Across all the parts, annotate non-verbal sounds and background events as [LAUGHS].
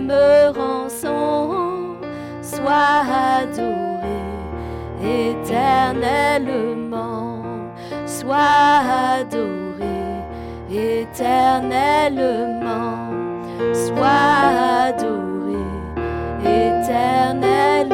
même rançon soit adoré éternellement, soit adoré éternellement, soit adoré éternellement.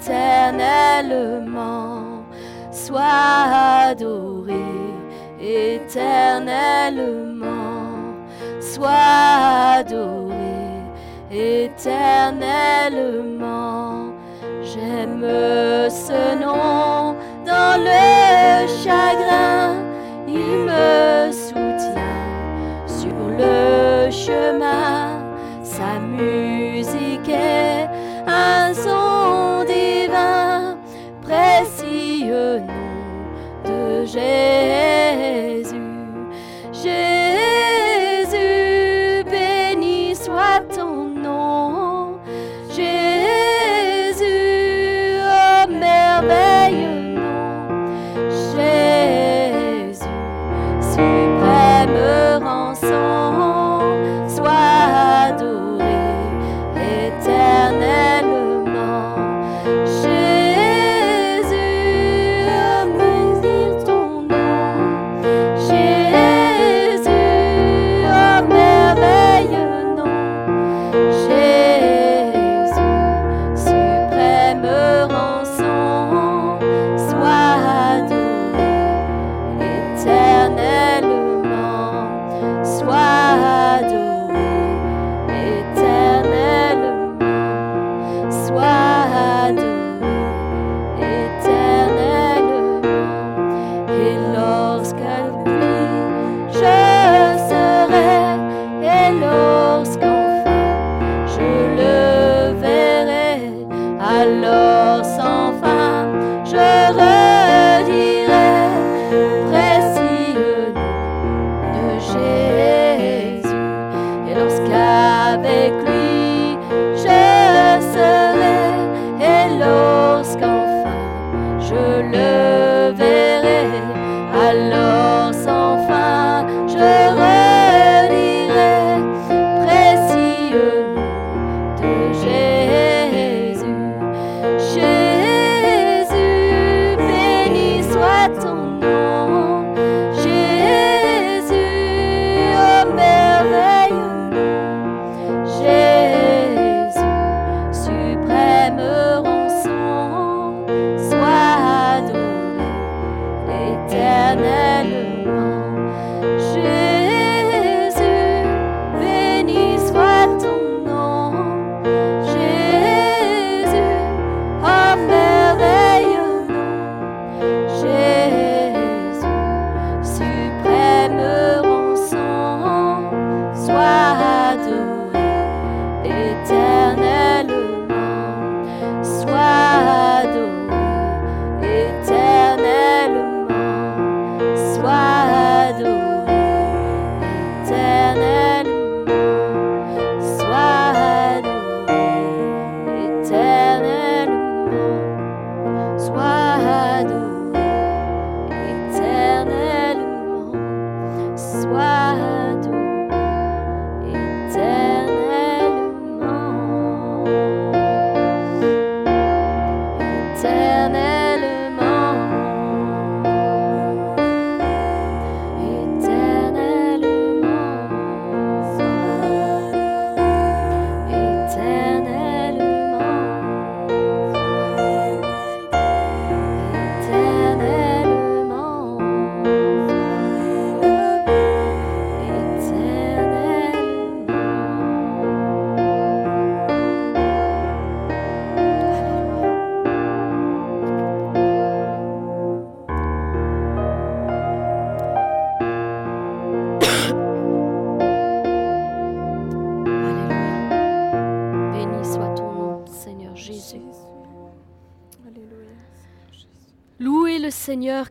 éternellement, sois adoré éternellement, sois adoré éternellement. J'aime ce nom dans le chagrin, il me soutient sur le chemin, sa musique est glorieux nom de Jésus.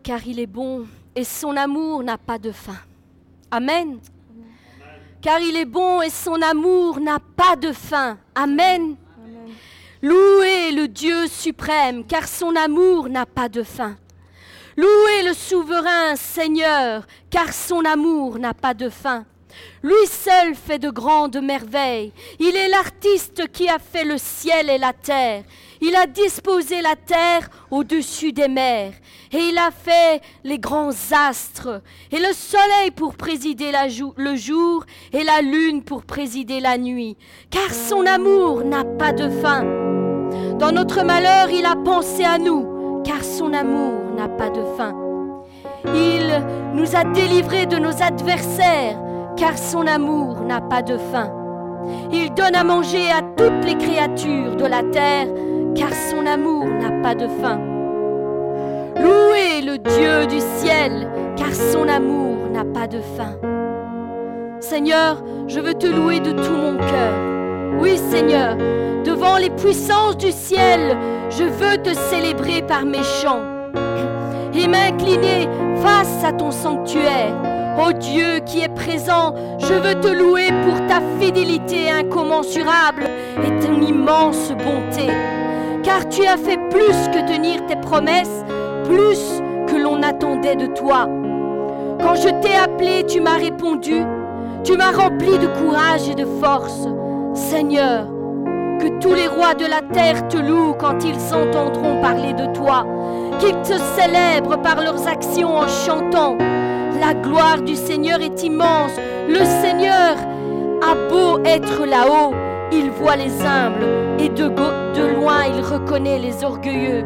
car il est bon et son amour n'a pas de fin. Amen. Car il est bon et son amour n'a pas de fin. Amen. Louez le Dieu suprême, car son amour n'a pas de fin. Louez le souverain Seigneur, car son amour n'a pas de fin. Lui seul fait de grandes merveilles. Il est l'artiste qui a fait le ciel et la terre. Il a disposé la terre au-dessus des mers. Et il a fait les grands astres. Et le soleil pour présider le jour et la lune pour présider la nuit. Car son amour n'a pas de fin. Dans notre malheur, il a pensé à nous. Car son amour n'a pas de fin. Il nous a délivrés de nos adversaires, car son amour n'a pas de fin. Il donne à manger à toutes les créatures de la terre, car son amour n'a pas de fin. Louez le Dieu du ciel, car son amour n'a pas de fin. Seigneur, je veux te louer de tout mon cœur. Oui, Seigneur, devant les puissances du ciel, je veux te célébrer par mes chants et m'incliner face à ton sanctuaire. Ô Dieu qui est présent, je veux te louer pour ta fidélité incommensurable et ton immense bonté. Car tu as fait plus que tenir tes promesses, plus que l'on attendait de toi. Quand je t'ai appelé, tu m'as répondu, tu m'as rempli de courage et de force. Seigneur, que tous les rois de la terre te louent quand ils entendront parler de toi, qu'ils te célèbrent par leurs actions en chantant. La gloire du Seigneur est immense. Le Seigneur a beau être là-haut, il voit les humbles et de, loin il reconnaît les orgueilleux.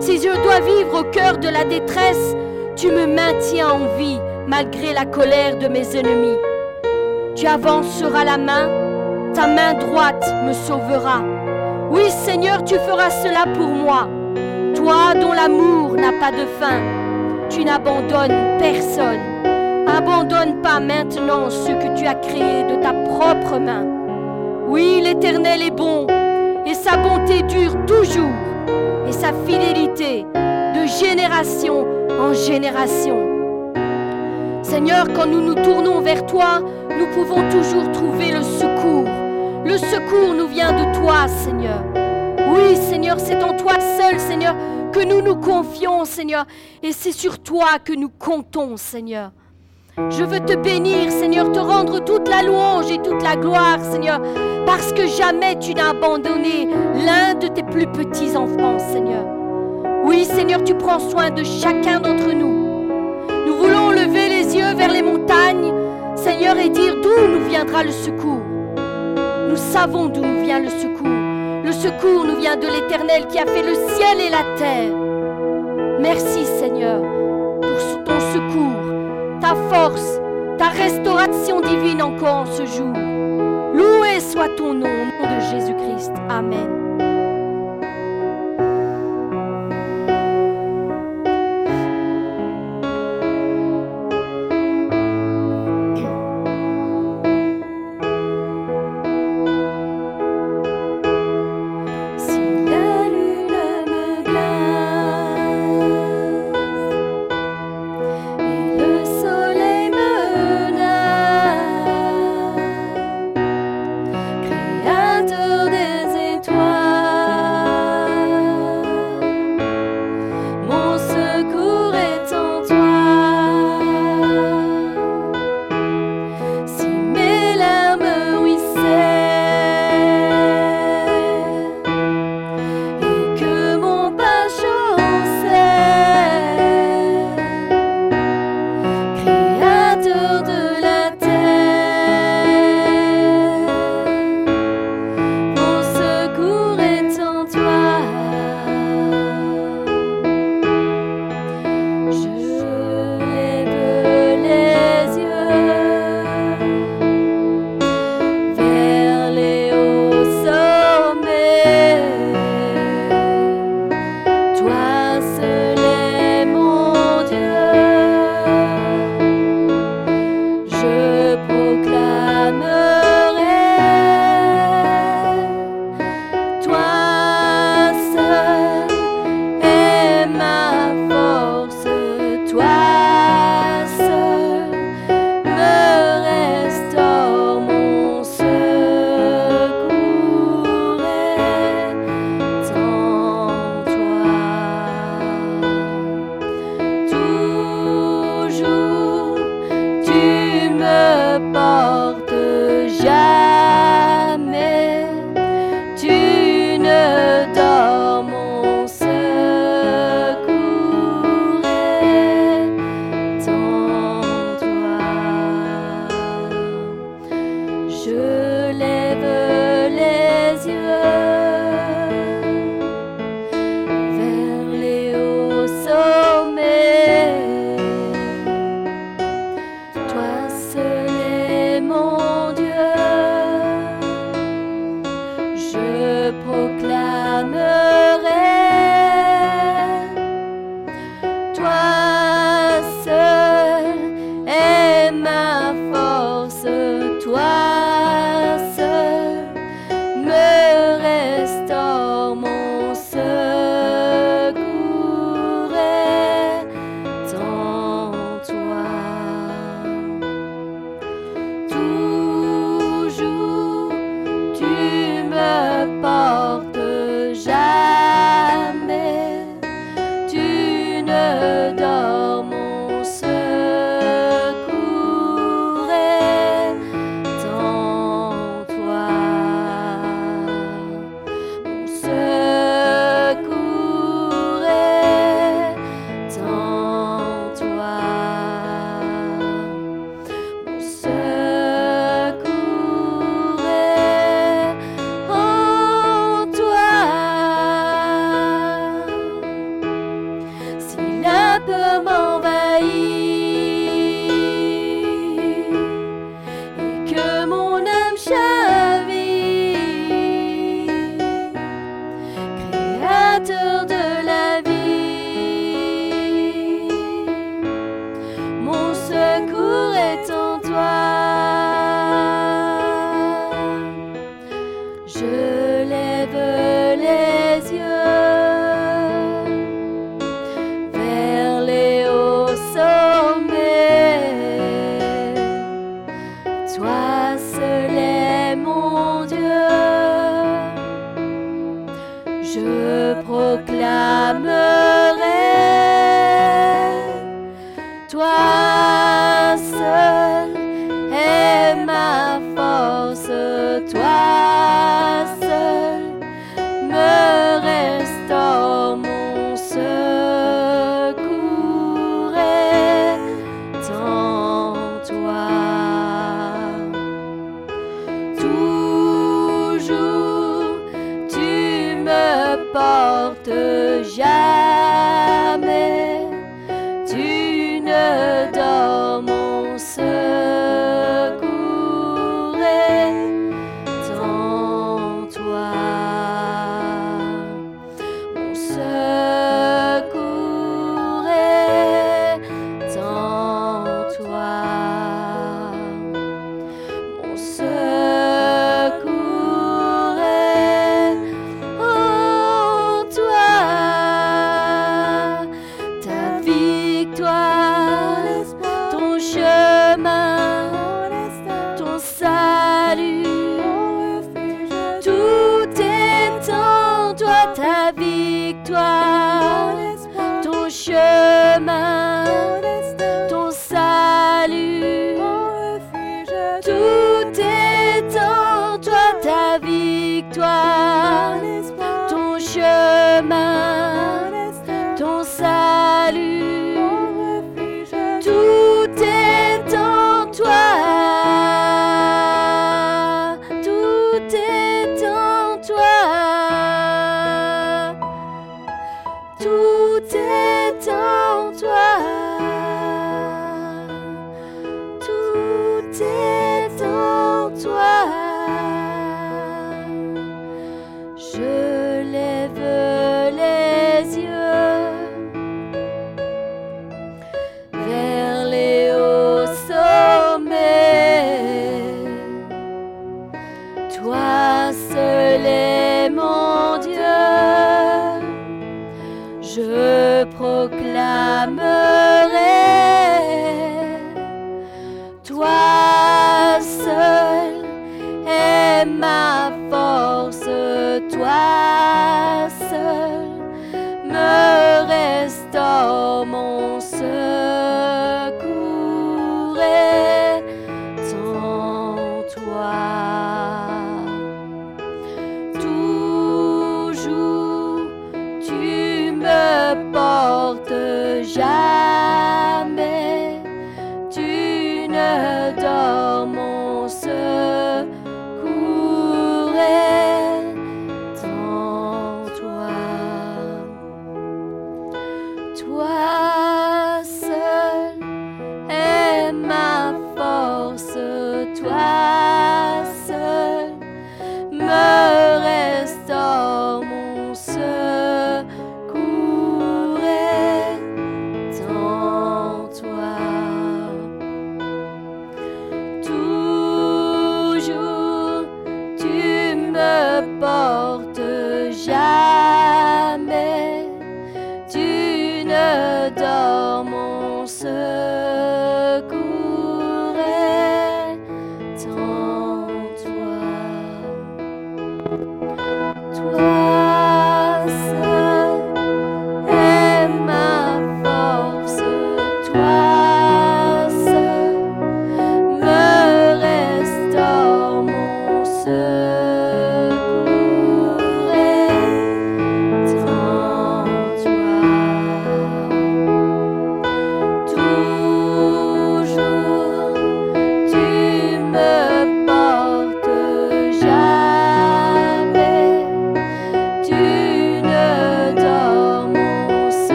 Si je dois vivre au cœur de la détresse, tu me maintiens en vie malgré la colère de mes ennemis. Tu avanceras la main, ta main droite me sauvera. Oui Seigneur, tu feras cela pour moi. Toi dont l'amour n'a pas de fin, tu n'abandonnes personne. Abandonne pas maintenant ce que tu as créé de ta propre main. Oui, l'Éternel est bon et sa bonté dure toujours et sa fidélité de génération en génération. Seigneur, quand nous nous tournons vers toi, nous pouvons toujours trouver le secours. Le secours nous vient de toi, Seigneur. Oui, Seigneur, c'est en toi seul, Seigneur, que nous nous confions, Seigneur. Et c'est sur toi que nous comptons, Seigneur. Je veux te bénir, Seigneur, te rendre toute la louange et toute la gloire, Seigneur, parce que jamais tu n'as abandonné l'un de tes plus petits enfants, Seigneur. Oui, Seigneur, tu prends soin de chacun d'entre nous. Nous voulons lever les yeux vers les montagnes, Seigneur, et dire d'où nous viendra le secours. Nous savons d'où nous vient le secours. Le secours nous vient de l'Éternel qui a fait le ciel et la terre. Merci, Seigneur, pour ton secours, ta force, ta restauration divine encore en ce jour. Loué soit ton nom, au nom de Jésus-Christ. Amen. the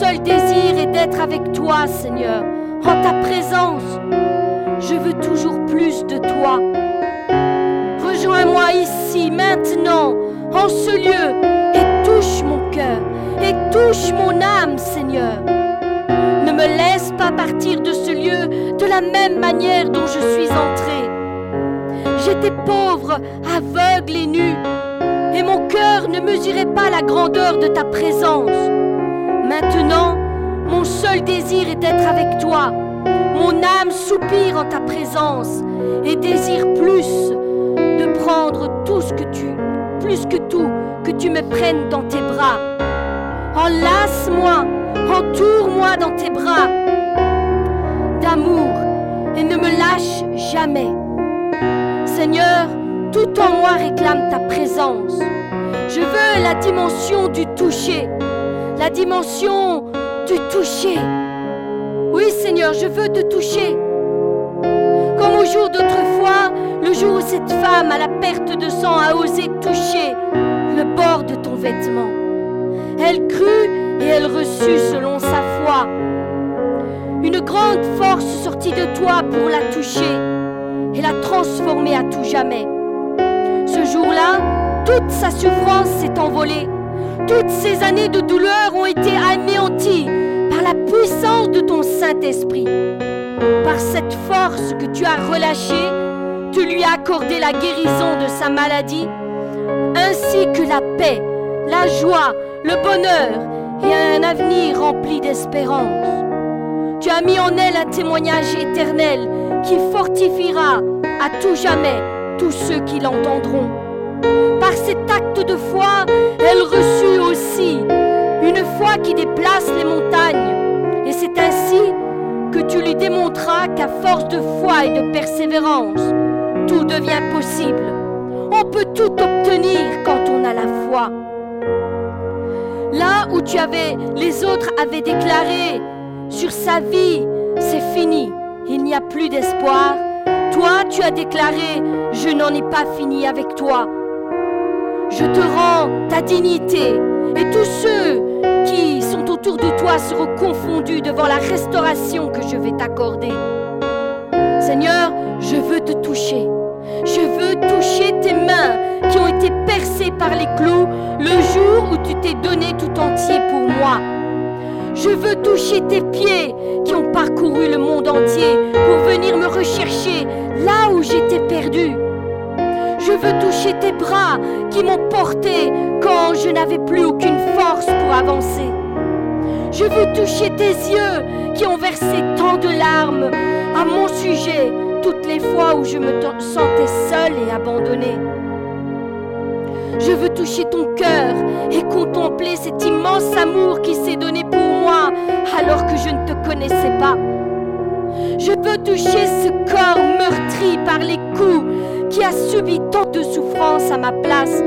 seul désir est d'être avec toi, Seigneur, en ta présence je veux toujours plus de toi. Rejoins-moi ici, maintenant, en ce lieu, et touche mon cœur, et touche mon âme, Seigneur. Ne me laisse pas partir de ce lieu de la même manière dont je suis entré. J'étais pauvre, aveugle et nu, et mon cœur ne mesurait pas la grandeur de ta présence. Maintenant, mon seul désir est d'être avec toi mon âme soupire en ta présence et désire plus de prendre tout ce que tu, plus que tout, que tu me prennes dans tes bras. Enlace-moi, entoure-moi dans tes bras d'amour et ne me lâche jamais. Seigneur, tout en moi réclame ta présence. Je veux la dimension du toucher, la dimension du toucher. Oui Seigneur, je veux te toucher. Comme au jour d'autrefois, le jour où cette femme à la perte de sang a osé toucher le bord de ton vêtement. Elle crut et elle reçut selon sa foi. Une grande force sortit de toi pour la toucher et la transformer à tout jamais. Ce jour-là, toute sa souffrance s'est envolée. Toutes ces années de douleur ont été anéanties la puissance de ton Saint-Esprit. Par cette force que tu as relâchée, tu lui as accordé la guérison de sa maladie, ainsi que la paix, la joie, le bonheur et un avenir rempli d'espérance. Tu as mis en elle un témoignage éternel qui fortifiera à tout jamais tous ceux qui l'entendront. Par cet acte de foi, elle reçut aussi une foi qui déplace les montagnes. Et c'est ainsi que tu lui démontras qu'à force de foi et de persévérance, tout devient possible. On peut tout obtenir quand on a la foi. Là où tu avais, les autres avaient déclaré sur sa vie, c'est fini, il n'y a plus d'espoir. Toi, tu as déclaré, je n'en ai pas fini avec toi. Je te rends ta dignité et tous ceux qui sont autour de toi seront confondus devant la restauration que je vais t'accorder. Seigneur, je veux te toucher. Je veux toucher tes mains qui ont été percées par les clous le jour où tu t'es donné tout entier pour moi. Je veux toucher tes pieds qui ont parcouru le monde entier pour venir me rechercher là où j'étais perdu. Je veux toucher tes bras qui m'ont porté quand je n'avais plus aucune force pour avancer. Je veux toucher tes yeux qui ont versé tant de larmes à mon sujet toutes les fois où je me sentais seule et abandonnée. Je veux toucher ton cœur et contempler cet immense amour qui s'est donné pour moi alors que je ne te connaissais pas. Je veux toucher ce corps meurtri par les coups qui a subi tant de souffrances à ma place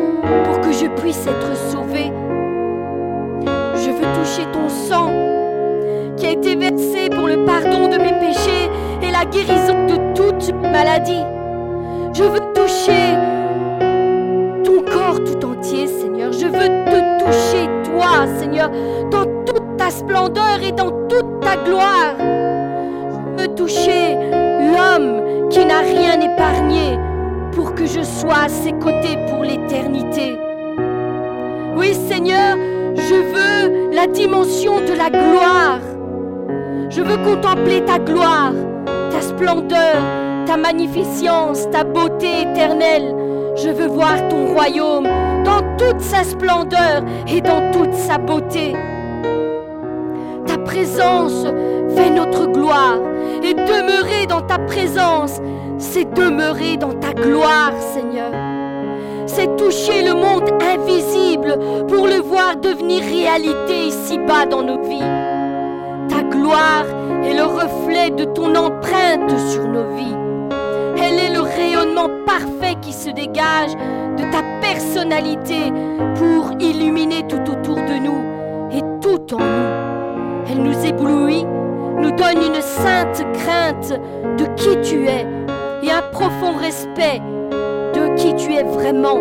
pour que je puisse être sauvé. Je veux toucher ton sang qui a été versé pour le pardon de mes péchés et la guérison de toute maladie. Je veux toucher ton corps tout entier, Seigneur. Je veux te toucher, toi, Seigneur, dans toute ta splendeur et dans toute ta gloire. Je veux toucher l'homme qui n'a rien épargné pour que je sois à ses côtés pour l'éternité. Oui, Seigneur, je veux la dimension de la gloire. Je veux contempler ta gloire, ta splendeur, ta magnificence, ta beauté éternelle. Je veux voir ton royaume dans toute sa splendeur et dans toute sa beauté. Ta présence fait notre gloire et demeurer dans ta présence, c'est demeurer dans ta gloire, Seigneur. C'est toucher le monde invisible pour le voir devenir réalité ici-bas dans nos vies. Ta gloire est le reflet de ton empreinte sur nos vies. Elle est le rayonnement parfait qui se dégage de ta personnalité pour illuminer tout autour de nous et tout en nous. Elle nous éblouit, nous donne une sainte crainte de qui tu es et un profond respect de qui tu es vraiment.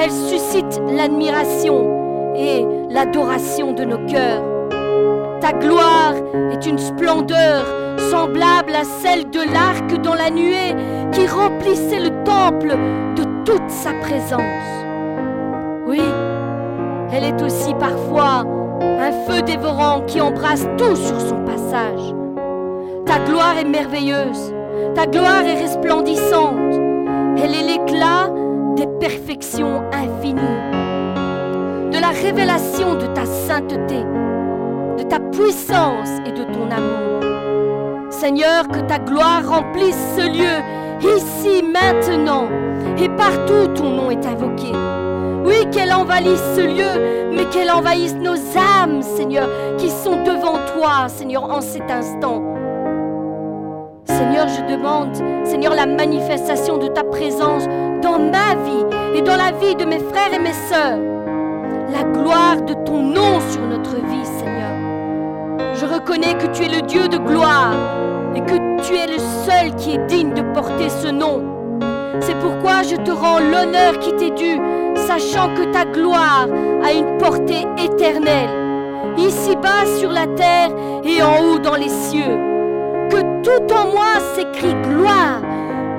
Elle suscite l'admiration et l'adoration de nos cœurs. Ta gloire est une splendeur semblable à celle de l'arc dans la nuée qui remplissait le temple de toute sa présence. Oui, elle est aussi parfois un feu dévorant qui embrasse tout sur son passage. Ta gloire est merveilleuse, ta gloire est resplendissante, elle est l'éclat des perfections infinies, de la révélation de ta sainteté, de ta puissance et de ton amour. Seigneur, que ta gloire remplisse ce lieu, ici, maintenant, et partout ton nom est invoqué. Oui, qu'elle envahisse ce lieu, mais qu'elle envahisse nos âmes, Seigneur, qui sont devant toi, Seigneur, en cet instant. Seigneur, je demande, Seigneur, la manifestation de ta présence dans ma vie et dans la vie de mes frères et mes sœurs. La gloire de ton nom sur notre vie, Seigneur. Je reconnais que tu es le Dieu de gloire et que tu es le seul qui est digne de porter ce nom. C'est pourquoi je te rends l'honneur qui t'est dû, sachant que ta gloire a une portée éternelle, ici-bas sur la terre et en haut dans les cieux que tout en moi s'écrit gloire,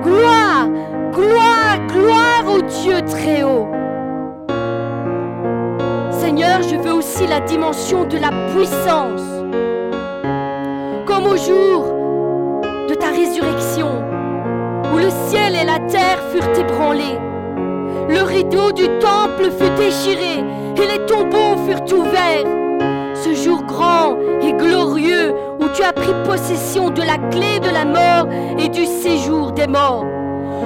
gloire, gloire, gloire au Dieu très haut. Seigneur, je veux aussi la dimension de la puissance, comme au jour de ta résurrection, où le ciel et la terre furent ébranlés. Le rideau du temple fut déchiré et les tombeaux furent ouverts. Ce jour grand et glorieux où tu as pris possession de la clé de la mort et du séjour des morts.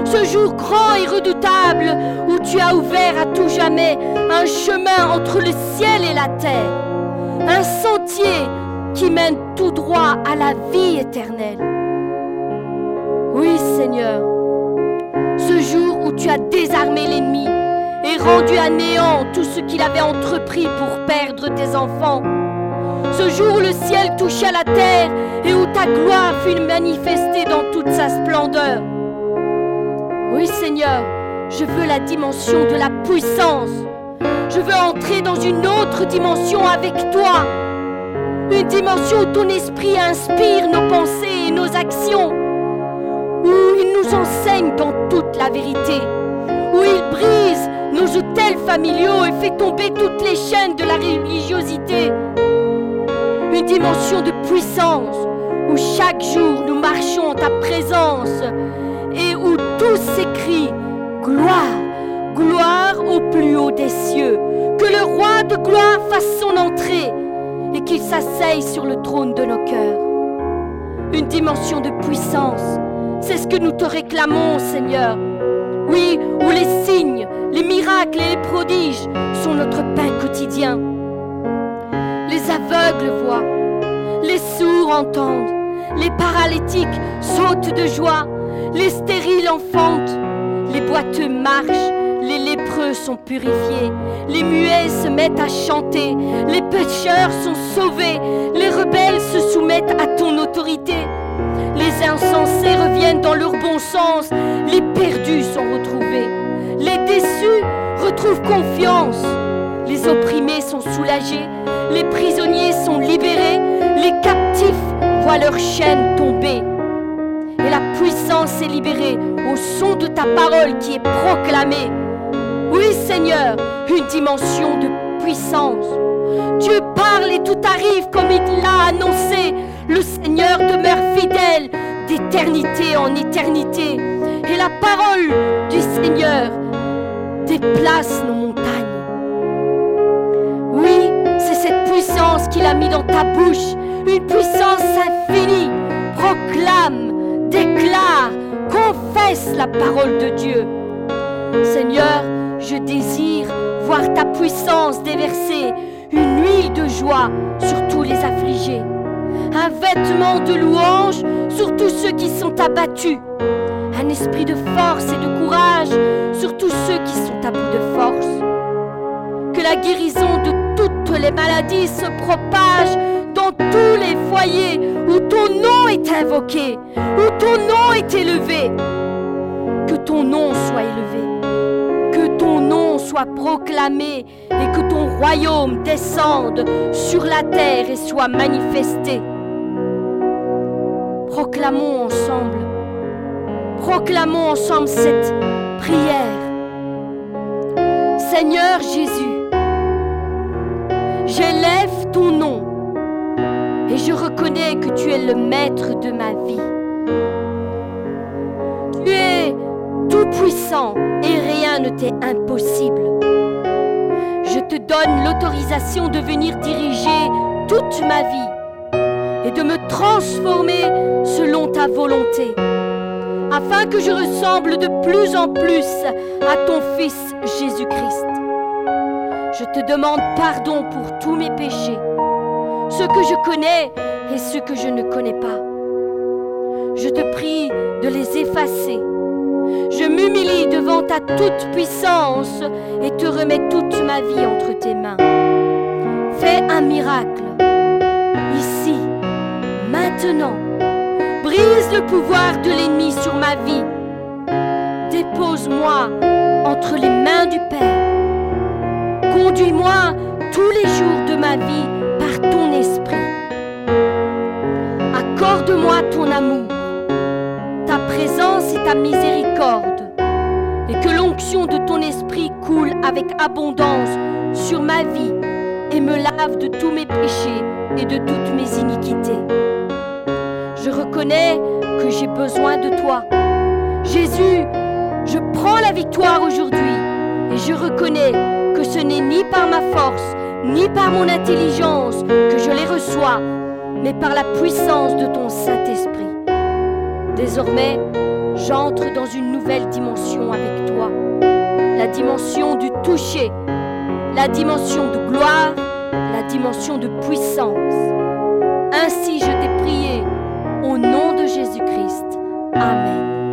Ce jour grand et redoutable où tu as ouvert à tout jamais un chemin entre le ciel et la terre. Un sentier qui mène tout droit à la vie éternelle. Oui Seigneur, ce jour où tu as désarmé l'ennemi et rendu à néant tout ce qu'il avait entrepris pour perdre tes enfants. Ce jour où le ciel toucha la terre et où ta gloire fut manifestée dans toute sa splendeur. Oui Seigneur, je veux la dimension de la puissance. Je veux entrer dans une autre dimension avec toi. Une dimension où ton esprit inspire nos pensées et nos actions. Où il nous enseigne dans toute la vérité. Où il brise nos hôtels familiaux et fait tomber toutes les chaînes de la religiosité. Une dimension de puissance où chaque jour nous marchons en ta présence et où tous s'écrient gloire, gloire au plus haut des cieux. Que le roi de gloire fasse son entrée et qu'il s'asseye sur le trône de nos cœurs. Une dimension de puissance, c'est ce que nous te réclamons, Seigneur. Oui, où les signes, les miracles et les prodiges sont notre pain quotidien. Les aveugles voient, les sourds entendent, les paralytiques sautent de joie, les stériles enfantent, les boiteux marchent, les lépreux sont purifiés, les muets se mettent à chanter, les pécheurs sont sauvés, les rebelles se soumettent à ton autorité, les insensés reviennent dans leur bon sens, les perdus sont retrouvés, les déçus retrouvent confiance, les opprimés sont soulagés, les prisonniers sont libérés, les captifs voient leurs chaînes tomber. Et la puissance est libérée au son de ta parole qui est proclamée. Oui Seigneur, une dimension de puissance. Dieu parle et tout arrive comme il l'a annoncé. Le Seigneur demeure fidèle d'éternité en éternité. Et la parole du Seigneur déplace nos montagnes. Oui, c'est cette puissance qu'il a mis dans ta bouche. Une puissance infinie. Proclame, déclare, confesse la parole de Dieu. Seigneur, je désire voir ta puissance déverser une huile de joie sur tous les affligés, un vêtement de louange sur tous ceux qui sont abattus, un esprit de force et de courage sur tous ceux qui sont à bout de force. Que la guérison de toutes les maladies se propage dans tous les foyers où ton nom est invoqué, où ton nom est élevé. Que ton nom soit élevé ton nom soit proclamé et que ton royaume descende sur la terre et soit manifesté. Proclamons ensemble, proclamons ensemble cette prière. Seigneur Jésus, j'élève ton nom et je reconnais que tu es le maître de ma vie. Tu es tout puissant et rien ne t'est impossible. Je te donne l'autorisation de venir diriger toute ma vie et de me transformer selon ta volonté, afin que je ressemble de plus en plus à ton Fils Jésus-Christ. Je te demande pardon pour tous mes péchés, ceux que je connais et ceux que je ne connais pas. Je te prie de les effacer je m'humilie devant ta toute puissance et te remets toute ma vie entre tes mains. Fais un miracle, maintenant. Brise le pouvoir de l'ennemi sur ma vie. Dépose-moi entre les mains du Père. Conduis-moi tous les jours de ma vie par ton esprit. Accorde-moi ton amour ta présence et ta miséricorde, et que l'onction de ton esprit coule avec abondance sur ma vie et me lave de tous mes péchés et de toutes mes iniquités. Je reconnais que j'ai besoin de toi. Jésus, je prends la victoire aujourd'hui et je reconnais que ce n'est ni par ma force, ni par mon intelligence que je les reçois, mais par la puissance de ton Saint-Esprit. Désormais, j'entre dans une nouvelle dimension avec toi, la dimension du toucher, la dimension de gloire, la dimension de puissance. Ainsi je t'ai prié au nom de Jésus-Christ. Amen.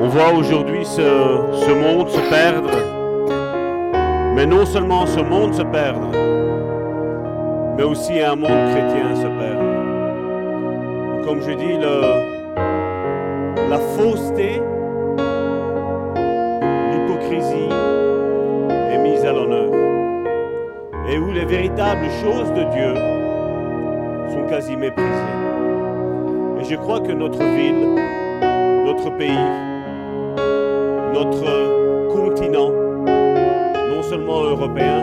On voit aujourd'hui ce, monde se perdre, mais non seulement ce monde se perdre, mais aussi un monde chrétien se perdre. Comme je dis, la fausseté, l'hypocrisie est mise à l'honneur. Et où les véritables choses de Dieu sont quasi méprisées je crois que notre ville, notre pays, notre continent, non seulement européen,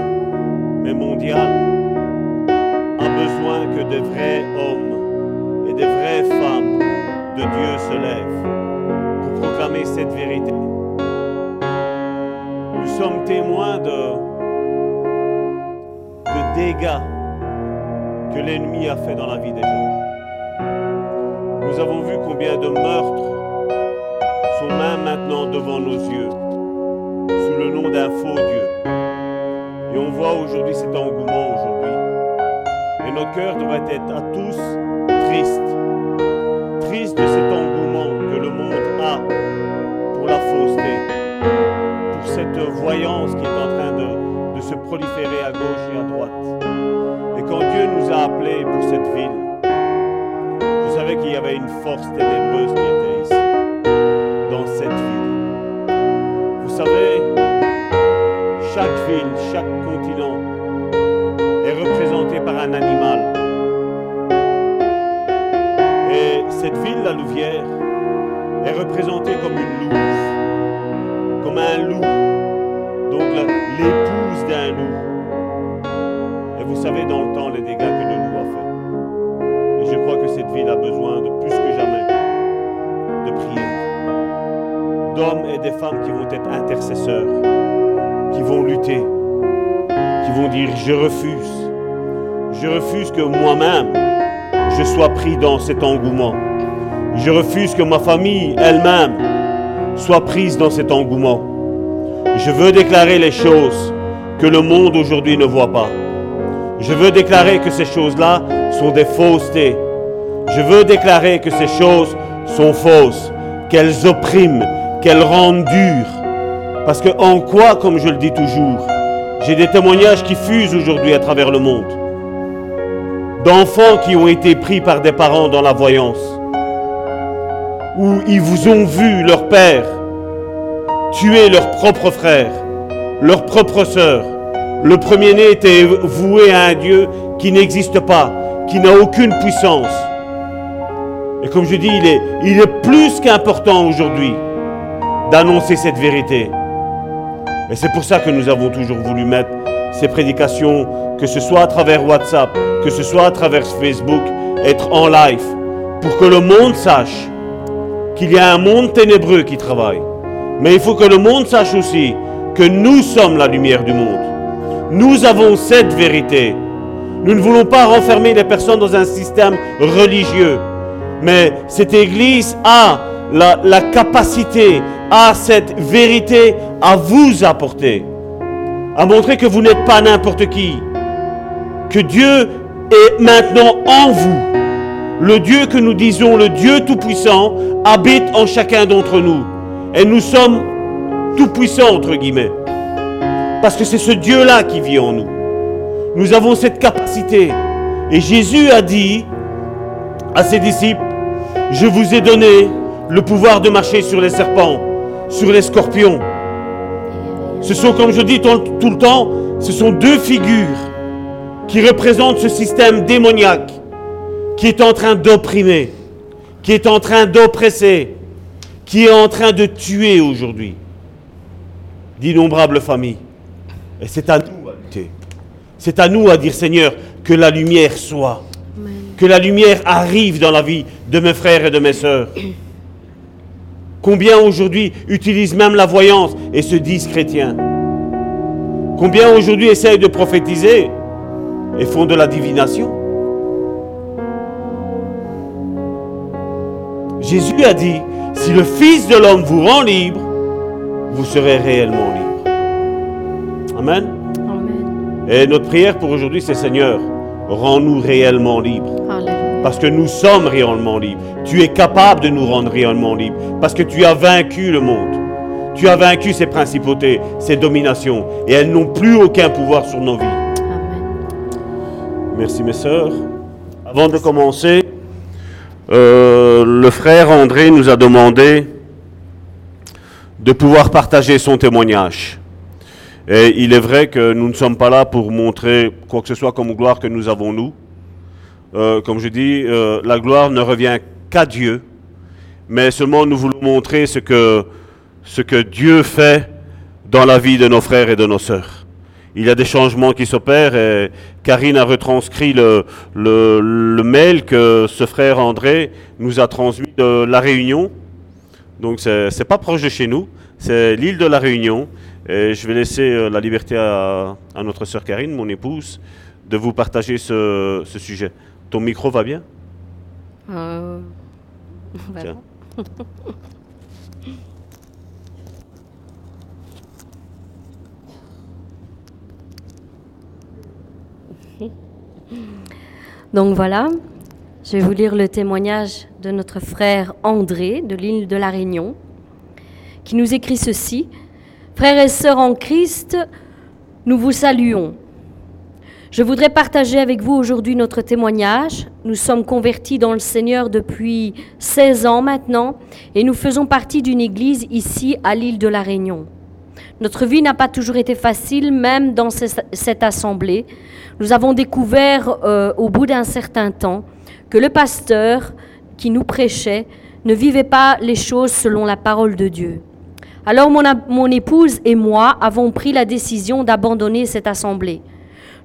mais mondial, a besoin que des vrais hommes et des vraies femmes de Dieu se lèvent pour proclamer cette vérité. Nous sommes témoins de, de dégâts que l'ennemi a fait dans la vie des gens. Nous avons vu combien de meurtres sont maintenant devant nos yeux, sous le nom d'un faux Dieu. Et on voit aujourd'hui cet engouement aujourd'hui. Et notre cœur devrait être à tous triste, triste de cet engouement que le monde a pour la fausseté, pour cette voyance qui est en train de, de se proliférer à gauche et à droite. Et quand Dieu nous a appelés pour cette ville, qu'il y avait une force ténébreuse qui était ici, dans cette ville. Vous savez, chaque ville, chaque continent pris dans cet engouement. Je refuse que ma famille elle-même soit prise dans cet engouement. Je veux déclarer les choses que le monde aujourd'hui ne voit pas. Je veux déclarer que ces choses-là sont des faussetés. Je veux déclarer que ces choses sont fausses, qu'elles oppriment, qu'elles rendent dures. Parce que en quoi, comme je le dis toujours, j'ai des témoignages qui fusent aujourd'hui à travers le monde. D'enfants qui ont été pris par des parents dans la voyance. Où ils vous ont vu, leur père, tuer leur propre frère, leur propre sœur. Le premier-né était voué à un Dieu qui n'existe pas, qui n'a aucune puissance. Et comme je dis, il est, il est plus qu'important aujourd'hui d'annoncer cette vérité. Et c'est pour ça que nous avons toujours voulu mettre ces prédications, que ce soit à travers WhatsApp, que ce soit à travers Facebook, être en live, pour que le monde sache qu'il y a un monde ténébreux qui travaille. Mais il faut que le monde sache aussi que nous sommes la lumière du monde. Nous avons cette vérité. Nous ne voulons pas renfermer les personnes dans un système religieux. Mais cette Église a la, capacité, a cette vérité à vous apporter. À montrer que vous n'êtes pas n'importe qui. Que Dieu est maintenant en vous. Le Dieu que nous disons, le Dieu Tout-Puissant, habite en chacun d'entre nous. Et nous sommes tout-puissants, entre guillemets. Parce que c'est ce Dieu-là qui vit en nous. Nous avons cette capacité. Et Jésus a dit à ses disciples, je vous ai donné le pouvoir de marcher sur les serpents, sur les scorpions. Ce sont, comme je dis tout, tout le temps, ce sont deux figures qui représentent ce système démoniaque qui est en train d'opprimer, qui est en train d'oppresser, qui est en train de tuer aujourd'hui d'innombrables familles. Et c'est à nous à lutter. C'est à nous à dire, Seigneur, que la lumière soit. Que la lumière arrive dans la vie de mes frères et de mes sœurs. Combien aujourd'hui utilisent même la voyance et se disent chrétiens? Combien aujourd'hui essayent de prophétiser et font de la divination? Jésus a dit, si le Fils de l'homme vous rend libre, vous serez réellement libre. Amen. Amen. Et notre prière pour aujourd'hui, c'est Seigneur, rends-nous réellement libres. Parce que nous sommes réellement libres. Tu es capable de nous rendre réellement libres. Parce que tu as vaincu le monde. Tu as vaincu ses principautés, ses dominations. Et elles n'ont plus aucun pouvoir sur nos vies. Amen. Merci mes sœurs. Avant de commencer, euh, le frère André nous a demandé de pouvoir partager son témoignage. Et il est vrai que nous ne sommes pas là pour montrer quoi que ce soit comme gloire que nous avons nous. Euh, comme je dis, euh, la gloire ne revient qu'à Dieu, mais seulement nous voulons montrer ce que, ce que Dieu fait dans la vie de nos frères et de nos sœurs. Il y a des changements qui s'opèrent et Karine a retranscrit le, le, mail que ce frère André nous a transmis de La Réunion. Donc c'est pas proche de chez nous, c'est l'île de La Réunion. Et je vais laisser euh, la liberté à, notre sœur Karine, mon épouse, de vous partager ce, sujet. Ton micro va bien euh, Tiens. Donc voilà, je vais vous lire le témoignage de notre frère André de l'île de la Réunion, qui nous écrit ceci. Frères et sœurs en Christ, nous vous saluons. Je voudrais partager avec vous aujourd'hui notre témoignage. Nous sommes convertis dans le Seigneur depuis 16 ans maintenant et nous faisons partie d'une église ici à l'île de la Réunion. Notre vie n'a pas toujours été facile, même dans cette assemblée. Nous avons découvert euh, au bout d'un certain temps que le pasteur qui nous prêchait ne vivait pas les choses selon la parole de Dieu. Alors mon, mon épouse et moi avons pris la décision d'abandonner cette assemblée.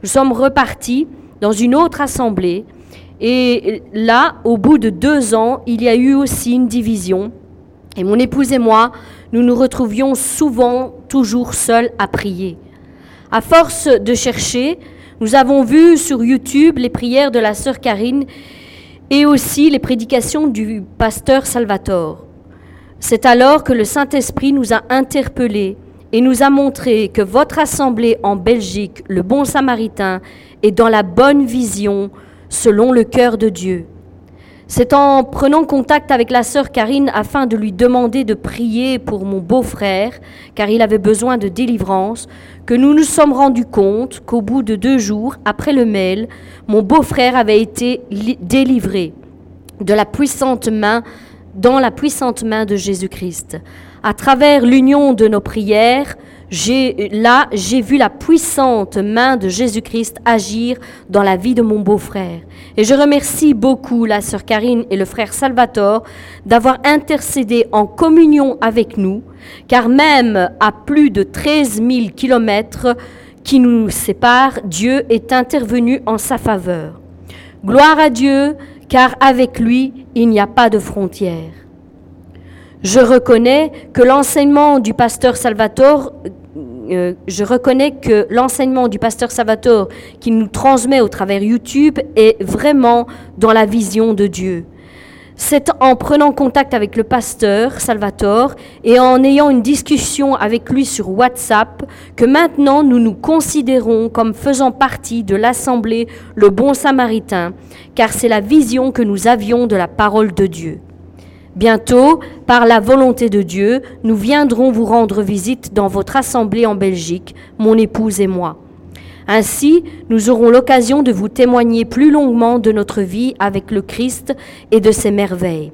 Nous sommes repartis dans une autre assemblée et là, au bout de deux ans, il y a eu aussi une division. Et mon épouse et moi, nous nous retrouvions souvent toujours seuls à prier. À force de chercher, nous avons vu sur YouTube les prières de la sœur Karine et aussi les prédications du pasteur Salvatore. C'est alors que le Saint-Esprit nous a interpellés et nous a montré que votre assemblée en Belgique, le Bon Samaritain, est dans la bonne vision selon le cœur de Dieu. C'est en prenant contact avec la sœur Karine afin de lui demander de prier pour mon beau-frère, car il avait besoin de délivrance, que nous nous sommes rendus compte qu'au bout de deux jours, après le mail, mon beau-frère avait été délivré de la puissante main, dans la puissante main de Jésus-Christ. À travers l'union de nos prières, là, j'ai vu la puissante main de Jésus-Christ agir dans la vie de mon beau-frère. Et je remercie beaucoup la sœur Karine et le frère Salvatore d'avoir intercédé en communion avec nous, car même à plus de 13 000 kilomètres qui nous séparent, Dieu est intervenu en sa faveur. Gloire à Dieu, car avec lui, il n'y a pas de frontières. Je reconnais que l'enseignement du pasteur Salvatore euh, je reconnais que l'enseignement du pasteur Salvatore qu'il nous transmet au travers YouTube est vraiment dans la vision de Dieu. C'est en prenant contact avec le pasteur Salvatore et en ayant une discussion avec lui sur WhatsApp que maintenant nous nous considérons comme faisant partie de l'Assemblée Le Bon Samaritain, car c'est la vision que nous avions de la parole de Dieu. Bientôt, par la volonté de Dieu, nous viendrons vous rendre visite dans votre assemblée en Belgique, mon épouse et moi. Ainsi, nous aurons l'occasion de vous témoigner plus longuement de notre vie avec le Christ et de ses merveilles.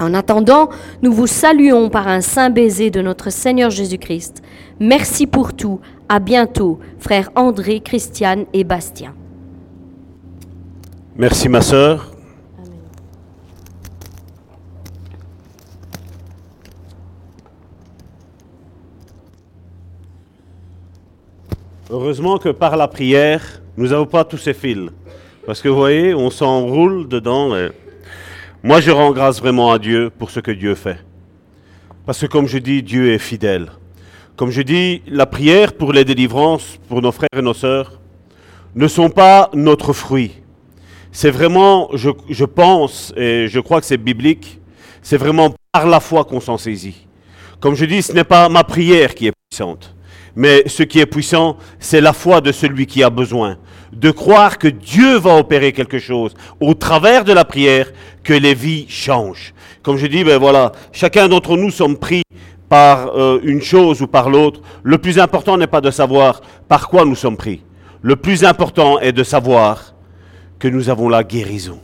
En attendant, nous vous saluons par un saint baiser de notre Seigneur Jésus-Christ. Merci pour tout. À bientôt, frères André, Christiane et Bastien. Merci ma sœur. Heureusement que par la prière, nous n'avons pas tous ces fils. Parce que vous voyez, on s'enroule dedans. Moi, je rends grâce vraiment à Dieu pour ce que Dieu fait. Parce que comme je dis, Dieu est fidèle. Comme je dis, la prière pour les délivrances, pour nos frères et nos sœurs, ne sont pas notre fruit. C'est vraiment, je, je pense, et je crois que c'est biblique, c'est vraiment par la foi qu'on s'en saisit. Comme je dis, ce n'est pas ma prière qui est puissante. Mais ce qui est puissant, c'est la foi de celui qui a besoin. De croire que Dieu va opérer quelque chose au travers de la prière, que les vies changent. Comme je dis, ben voilà, chacun d'entre nous sommes pris par euh, une chose ou par l'autre. Le plus important n'est pas de savoir par quoi nous sommes pris. Le plus important est de savoir que nous avons la guérison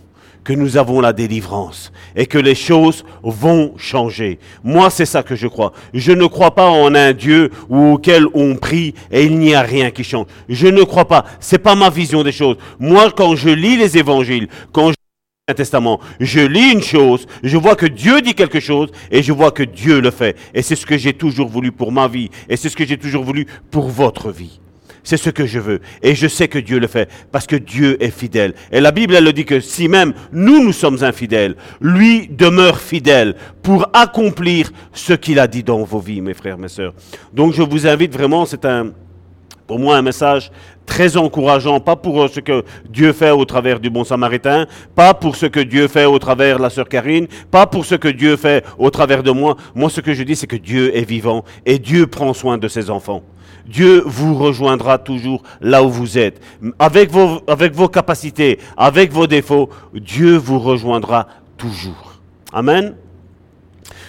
que nous avons la délivrance et que les choses vont changer. Moi, c'est ça que je crois. Je ne crois pas en un Dieu auquel on prie et il n'y a rien qui change. Je ne crois pas. C'est pas ma vision des choses. Moi, quand je lis les évangiles, quand je lis le Testament, je lis une chose, je vois que Dieu dit quelque chose et je vois que Dieu le fait. Et c'est ce que j'ai toujours voulu pour ma vie et c'est ce que j'ai toujours voulu pour votre vie. C'est ce que je veux. Et je sais que Dieu le fait, parce que Dieu est fidèle. Et la Bible, elle le dit que si même nous, nous sommes infidèles, lui demeure fidèle pour accomplir ce qu'il a dit dans vos vies, mes frères, mes sœurs. Donc je vous invite vraiment, c'est un, pour moi un message très encourageant, pas pour ce que Dieu fait au travers du bon samaritain, pas pour ce que Dieu fait au travers de la sœur Karine, pas pour ce que Dieu fait au travers de moi. Moi, ce que je dis, c'est que Dieu est vivant et Dieu prend soin de ses enfants. Dieu vous rejoindra toujours là où vous êtes. Avec vos, avec vos capacités, avec vos défauts, Dieu vous rejoindra toujours. Amen.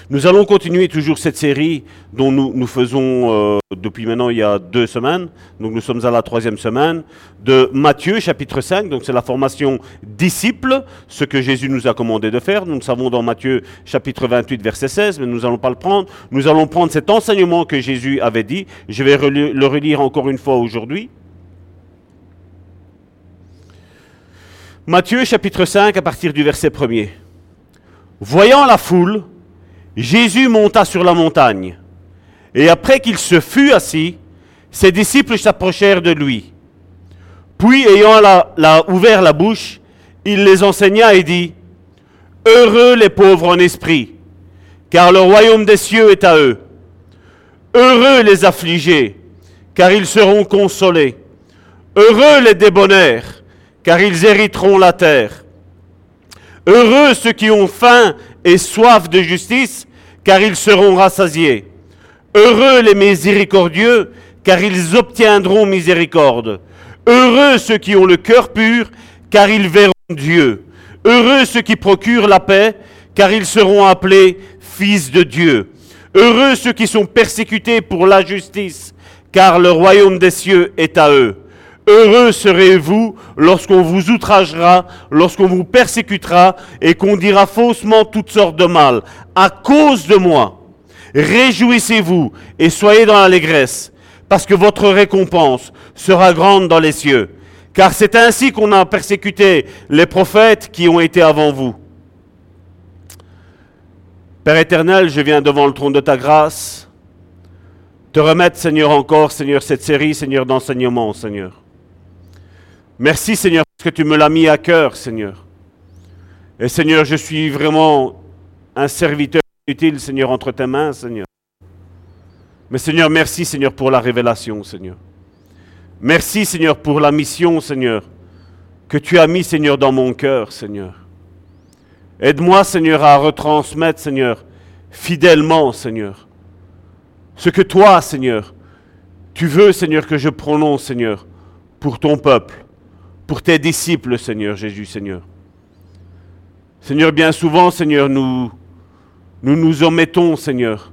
Nous allons continuer toujours cette série dont nous, nous faisons euh, depuis maintenant il y a deux semaines. Donc nous sommes à la troisième semaine de Matthieu chapitre 5. Donc c'est la formation disciple, ce que Jésus nous a commandé de faire. Nous le savons dans Matthieu chapitre 28 verset 16, mais nous n'allons pas le prendre. Nous allons prendre cet enseignement que Jésus avait dit. Je vais le relire encore une fois aujourd'hui. Matthieu chapitre 5 à partir du verset 1er. Voyant la foule, Jésus monta sur la montagne. Et après qu'il se fut assis, ses disciples s'approchèrent de lui. Puis, ayant ouvert la bouche, il les enseigna et dit, Heureux les pauvres en esprit, car le royaume des cieux est à eux. Heureux les affligés, car ils seront consolés. Heureux les débonnaires, car ils hériteront la terre. Heureux ceux qui ont faim et soif de justice, car ils seront rassasiés. Heureux les miséricordieux, car ils obtiendront miséricorde. Heureux ceux qui ont le cœur pur, car ils verront Dieu. Heureux ceux qui procurent la paix, car ils seront appelés fils de Dieu. Heureux ceux qui sont persécutés pour la justice, car le royaume des cieux est à eux. Heureux serez-vous lorsqu'on vous outragera, lorsqu'on vous persécutera et qu'on dira faussement toutes sortes de mal à cause de moi. Réjouissez-vous et soyez dans l'allégresse, parce que votre récompense sera grande dans les cieux. Car c'est ainsi qu'on a persécuté les prophètes qui ont été avant vous. Père éternel, je viens devant le trône de ta grâce, te remettre, Seigneur, encore, Seigneur, cette série, Seigneur, d'enseignement, Seigneur. Merci Seigneur parce que tu me l'as mis à cœur, Seigneur. Et Seigneur, je suis vraiment un serviteur utile, Seigneur, entre tes mains, Seigneur. Mais Seigneur, merci Seigneur pour la révélation, Seigneur. Merci Seigneur pour la mission, Seigneur, que tu as mis, Seigneur, dans mon cœur, Seigneur. Aide-moi, Seigneur, à retransmettre, Seigneur, fidèlement, Seigneur, ce que toi, Seigneur, tu veux, Seigneur, que je prononce, Seigneur, pour ton peuple pour tes disciples, Seigneur Jésus, Seigneur. Seigneur, bien souvent, Seigneur, nous nous, omettons, Seigneur,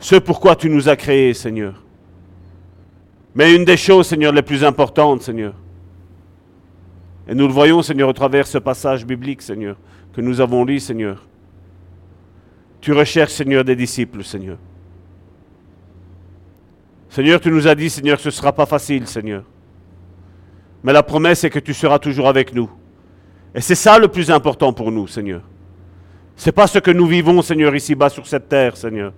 ce pourquoi tu nous as créés, Seigneur. Mais une des choses, Seigneur, les plus importantes, Seigneur, et nous le voyons, Seigneur, au travers ce passage biblique, Seigneur, que nous avons lu, Seigneur. Tu recherches, Seigneur, des disciples, Seigneur. Seigneur, tu nous as dit, Seigneur, ce ne sera pas facile, Seigneur. Mais la promesse est que tu seras toujours avec nous. Et c'est ça le plus important pour nous, Seigneur. Ce n'est pas ce que nous vivons, Seigneur, ici-bas sur cette terre, Seigneur.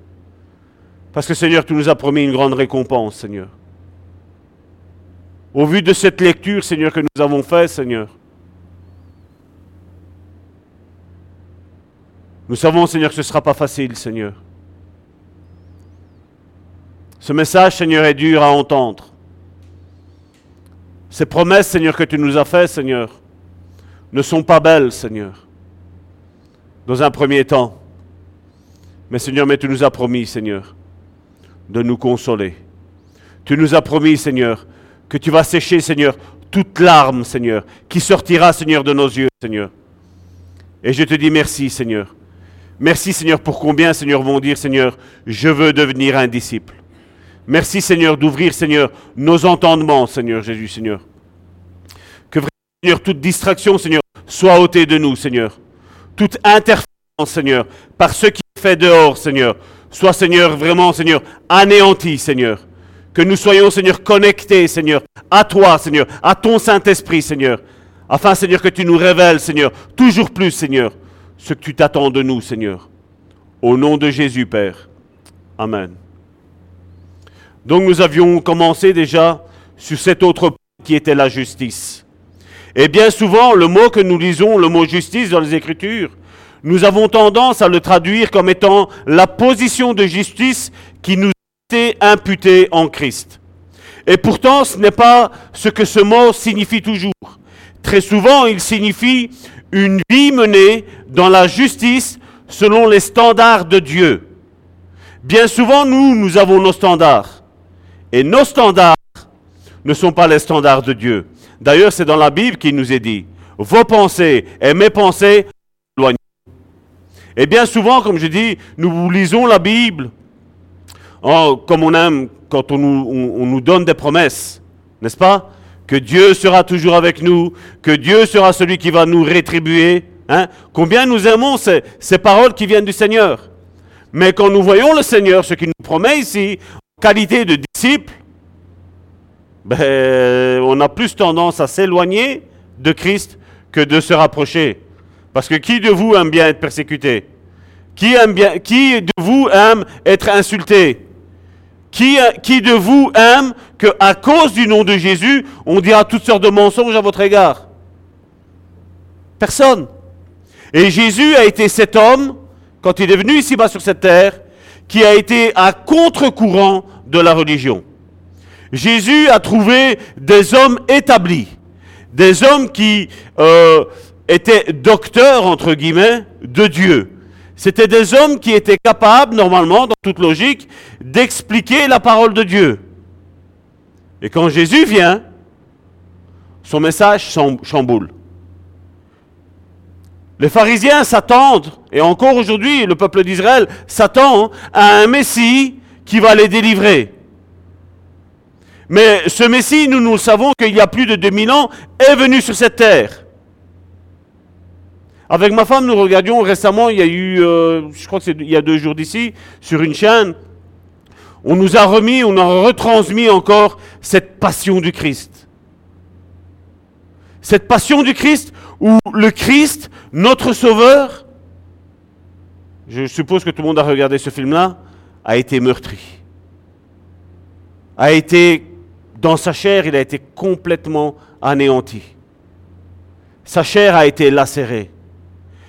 Parce que, Seigneur, tu nous as promis une grande récompense, Seigneur. Au vu de cette lecture, Seigneur, que nous avons faite, Seigneur, nous savons, Seigneur, que ce ne sera pas facile, Seigneur. Ce message, Seigneur, est dur à entendre. Ces promesses, Seigneur, que tu nous as faites, Seigneur, ne sont pas belles, Seigneur, dans un premier temps. Mais Seigneur, mais tu nous as promis, Seigneur, de nous consoler. Tu nous as promis, Seigneur, que tu vas sécher, Seigneur, toute larme, Seigneur, qui sortira, Seigneur, de nos yeux, Seigneur. Et je te dis merci, Seigneur. Merci, Seigneur, pour combien, Seigneur, vont dire, Seigneur, je veux devenir un disciple. Merci Seigneur d'ouvrir Seigneur nos entendements Seigneur Jésus Seigneur. Que vraiment Seigneur toute distraction Seigneur soit ôtée de nous Seigneur. Toute interférence Seigneur par ce qui est fait dehors Seigneur soit Seigneur vraiment Seigneur anéanti Seigneur. Que nous soyons Seigneur connectés Seigneur à toi Seigneur, à ton Saint-Esprit Seigneur. Afin Seigneur que tu nous révèles Seigneur toujours plus Seigneur ce que tu t'attends de nous Seigneur. Au nom de Jésus Père. Amen. Donc nous avions commencé déjà sur cet autre point qui était la justice. Et bien souvent, le mot que nous lisons, le mot justice dans les Écritures, nous avons tendance à le traduire comme étant la position de justice qui nous été imputée en Christ. Et pourtant, ce n'est pas ce que ce mot signifie toujours. Très souvent, il signifie une vie menée dans la justice selon les standards de Dieu. Bien souvent, nous, nous avons nos standards. Et nos standards ne sont pas les standards de Dieu. D'ailleurs, c'est dans la Bible qu'il nous est dit, vos pensées et mes pensées. Et bien souvent, comme je dis, nous lisons la Bible oh, comme on aime quand on nous, donne des promesses, n'est-ce pas? Que Dieu sera toujours avec nous, que Dieu sera celui qui va nous rétribuer. Hein? Combien nous aimons ces, paroles qui viennent du Seigneur. Mais quand nous voyons le Seigneur, ce qu'il nous promet ici, qualité de disciple, ben, on a plus tendance à s'éloigner de Christ que de se rapprocher. Parce que qui de vous aime bien être persécuté? Qui, aime bien, qui de vous aime être insulté? Qui, qui de vous aime qu'à cause du nom de Jésus, on dira toutes sortes de mensonges à votre égard? Personne. Et Jésus a été cet homme, quand il est venu ici-bas sur cette terre, qui a été à contre-courant de la religion. Jésus a trouvé des hommes établis, des hommes qui euh, étaient docteurs, entre guillemets, de Dieu, c'était des hommes qui étaient capables, normalement, dans toute logique, d'expliquer la parole de Dieu. Et quand Jésus vient, son message chamboule. Les pharisiens s'attendent, et encore aujourd'hui, le peuple d'Israël s'attend à un Messie qui va les délivrer. Mais ce Messie, nous, nous le savons qu'il y a plus de 2000 ans, est venu sur cette terre. Avec ma femme, nous regardions récemment, il y a eu, euh, je crois que c'est il y a deux jours d'ici, sur une chaîne, on nous a remis, on a retransmis encore cette passion du Christ. Cette passion du Christ où le Christ, notre Sauveur, je suppose que tout le monde a regardé ce film-là, a été meurtri. A été, dans sa chair, il a été complètement anéanti. Sa chair a été lacérée.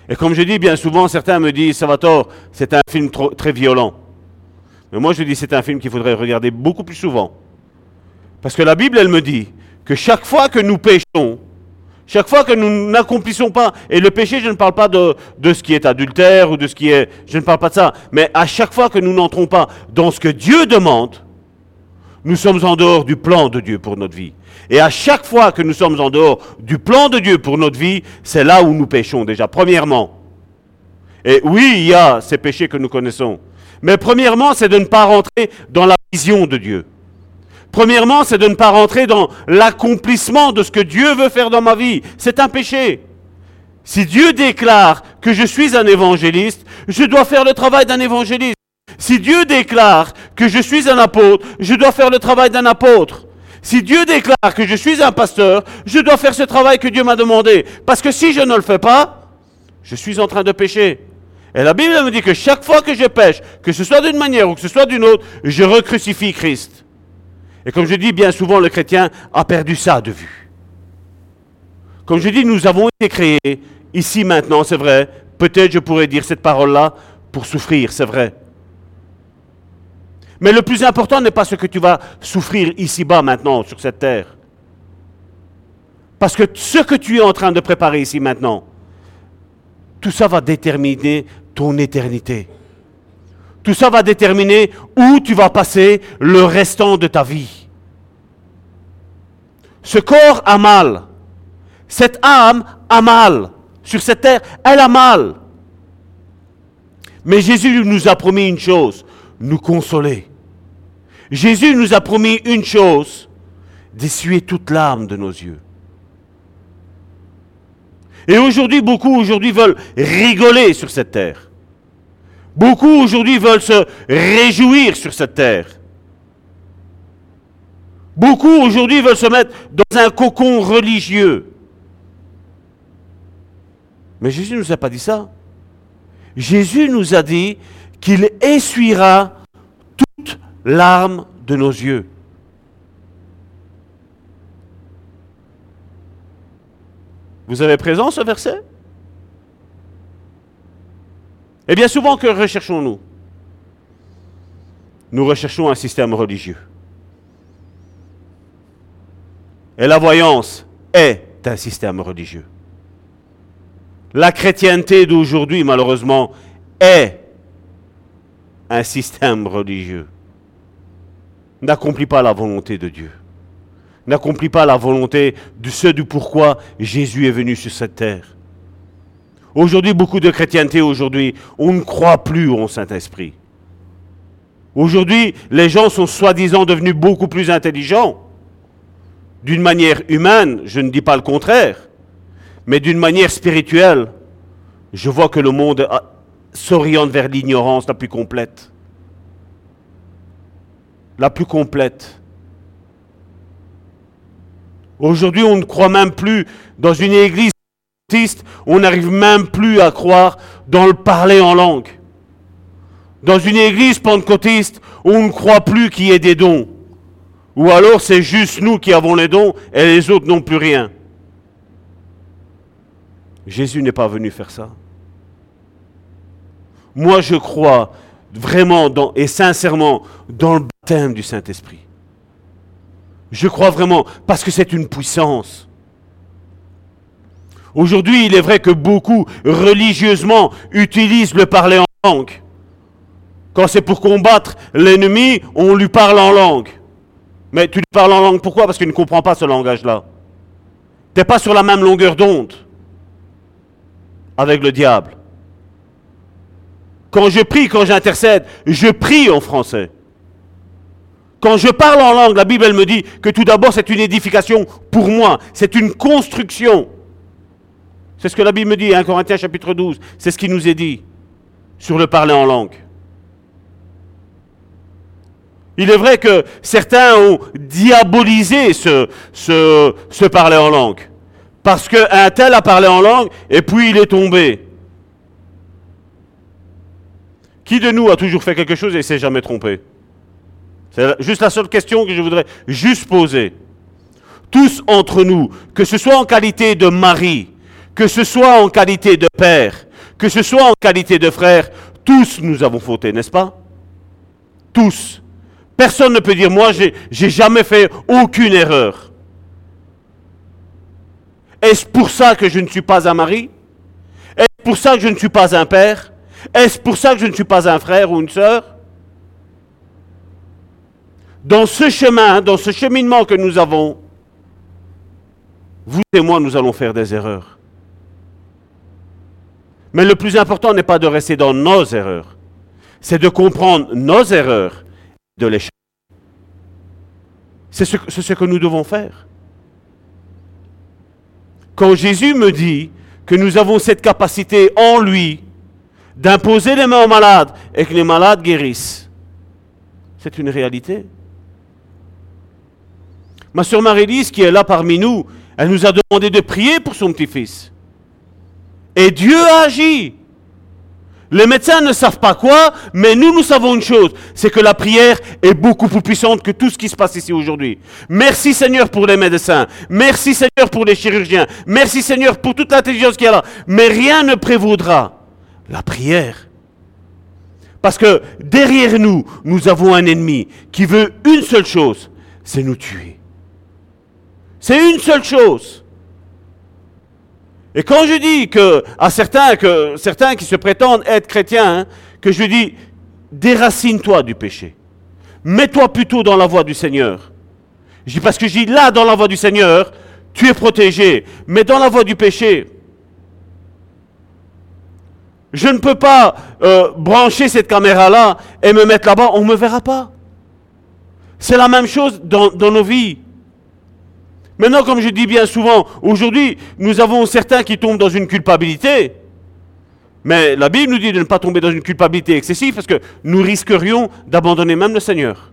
Et comme je dis bien souvent, certains me disent, Salvatore, c'est un film très violent. Mais moi je dis, c'est un film qu'il faudrait regarder beaucoup plus souvent. Parce que la Bible, elle me dit que chaque fois que nous péchons, chaque fois que nous n'accomplissons pas, et le péché, je ne parle pas de, ce qui est adultère ou de ce qui est, je ne parle pas de ça, mais à chaque fois que nous n'entrons pas dans ce que Dieu demande, nous sommes en dehors du plan de Dieu pour notre vie. Et à chaque fois que nous sommes en dehors du plan de Dieu pour notre vie, c'est là où nous péchons déjà, premièrement. Et oui, il y a ces péchés que nous connaissons. Mais premièrement, c'est de ne pas rentrer dans la vision de Dieu. Premièrement, c'est de ne pas rentrer dans l'accomplissement de ce que Dieu veut faire dans ma vie. C'est un péché. Si Dieu déclare que je suis un évangéliste, je dois faire le travail d'un évangéliste. Si Dieu déclare que je suis un apôtre, je dois faire le travail d'un apôtre. Si Dieu déclare que je suis un pasteur, je dois faire ce travail que Dieu m'a demandé. Parce que si je ne le fais pas, je suis en train de pécher. Et la Bible me dit que chaque fois que je pêche, que ce soit d'une manière ou que ce soit d'une autre, je recrucifie Christ. Et comme je dis bien souvent, le chrétien a perdu ça de vue. Comme je dis, nous avons été créés, ici maintenant, c'est vrai, peut-être je pourrais dire cette parole-là, pour souffrir, c'est vrai. Mais le plus important n'est pas ce que tu vas souffrir ici-bas maintenant, sur cette terre. Parce que ce que tu es en train de préparer ici maintenant, tout ça va déterminer ton éternité. Tout ça va déterminer où tu vas passer le restant de ta vie. Ce corps a mal. Cette âme a mal. Sur cette terre, elle a mal. Mais Jésus nous a promis une chose, nous consoler. Jésus nous a promis une chose, d'essuyer toute larme de nos yeux. Et aujourd'hui, beaucoup aujourd'hui veulent rigoler sur cette terre. Beaucoup aujourd'hui veulent se réjouir sur cette terre. Beaucoup aujourd'hui veulent se mettre dans un cocon religieux. Mais Jésus ne nous a pas dit ça. Jésus nous a dit qu'il essuiera toute larme de nos yeux. Vous avez présent ce verset? Et bien souvent, que recherchons-nous? Nous recherchons un système religieux. Et la voyance est un système religieux. La chrétienté d'aujourd'hui, malheureusement, est un système religieux. N'accomplit pas la volonté de Dieu. N'accomplit pas la volonté de ce du pourquoi Jésus est venu sur cette terre. Aujourd'hui, beaucoup de chrétienté, aujourd'hui, on ne croit plus au Saint-Esprit. Aujourd'hui, les gens sont soi-disant devenus beaucoup plus intelligents. D'une manière humaine, je ne dis pas le contraire, mais d'une manière spirituelle, je vois que le monde s'oriente vers l'ignorance la plus complète. La plus complète. Aujourd'hui, on ne croit même plus dans une église on n'arrive même plus à croire dans le parler en langue. Dans une église pentecôtiste, on ne croit plus qu'il y ait des dons. Ou alors c'est juste nous qui avons les dons et les autres n'ont plus rien. Jésus n'est pas venu faire ça. Moi, je crois vraiment et sincèrement dans le baptême du Saint-Esprit. Je crois vraiment parce que c'est une puissance. Aujourd'hui, il est vrai que beaucoup religieusement utilisent le parler en langue. Quand c'est pour combattre l'ennemi, on lui parle en langue. Mais tu lui parles en langue pourquoi? Parce qu'il ne comprend pas ce langage-là. Tu n'es pas sur la même longueur d'onde avec le diable. Quand je prie, quand j'intercède, je prie en français. Quand je parle en langue, la Bible me dit que tout d'abord c'est une édification pour moi, c'est une construction. C'est ce que la Bible me dit, 1 Corinthiens chapitre 12. C'est ce qui nous est dit sur le parler en langue. Il est vrai que certains ont diabolisé ce, ce, parler en langue. Parce qu'un tel a parlé en langue et puis il est tombé. Qui de nous a toujours fait quelque chose et s'est jamais trompé? C'est juste la seule question que je voudrais juste poser. Tous entre nous, que ce soit en qualité de mari, que ce soit en qualité de père, que ce soit en qualité de frère, tous nous avons fauté, n'est-ce pas? Tous. Personne ne peut dire, moi, j'ai jamais fait aucune erreur. Est-ce pour ça que je ne suis pas un mari? Est-ce pour ça que je ne suis pas un père? Est-ce pour ça que je ne suis pas un frère ou une sœur? Dans ce chemin, dans ce cheminement que nous avons, vous et moi, nous allons faire des erreurs. Mais le plus important n'est pas de rester dans nos erreurs, c'est de comprendre nos erreurs, de les changer. C'est ce, ce que nous devons faire. Quand Jésus me dit que nous avons cette capacité en lui d'imposer les mains aux malades et que les malades guérissent, c'est une réalité. Ma soeur Marie-Lise, qui est là parmi nous, elle nous a demandé de prier pour son petit-fils. Et Dieu agit. Les médecins ne savent pas quoi, mais nous, nous savons une chose, c'est que la prière est beaucoup plus puissante que tout ce qui se passe ici aujourd'hui. Merci Seigneur pour les médecins, merci Seigneur pour les chirurgiens, merci Seigneur pour toute l'intelligence qu'il y a là, mais rien ne prévaudra la prière. Parce que derrière nous, nous avons un ennemi qui veut une seule chose, c'est nous tuer. C'est une seule chose. Et quand je dis que, à certains, que, certains qui se prétendent être chrétiens, hein, que je dis, déracine-toi du péché. Mets-toi plutôt dans la voie du Seigneur. Je dis parce que je dis là, dans la voie du Seigneur, tu es protégé. Mais dans la voie du péché, je ne peux pas euh, brancher cette caméra-là et me mettre là-bas, on ne me verra pas. C'est la même chose dans nos vies. Maintenant, comme je dis bien souvent, aujourd'hui, nous avons certains qui tombent dans une culpabilité. Mais la Bible nous dit de ne pas tomber dans une culpabilité excessive parce que nous risquerions d'abandonner même le Seigneur.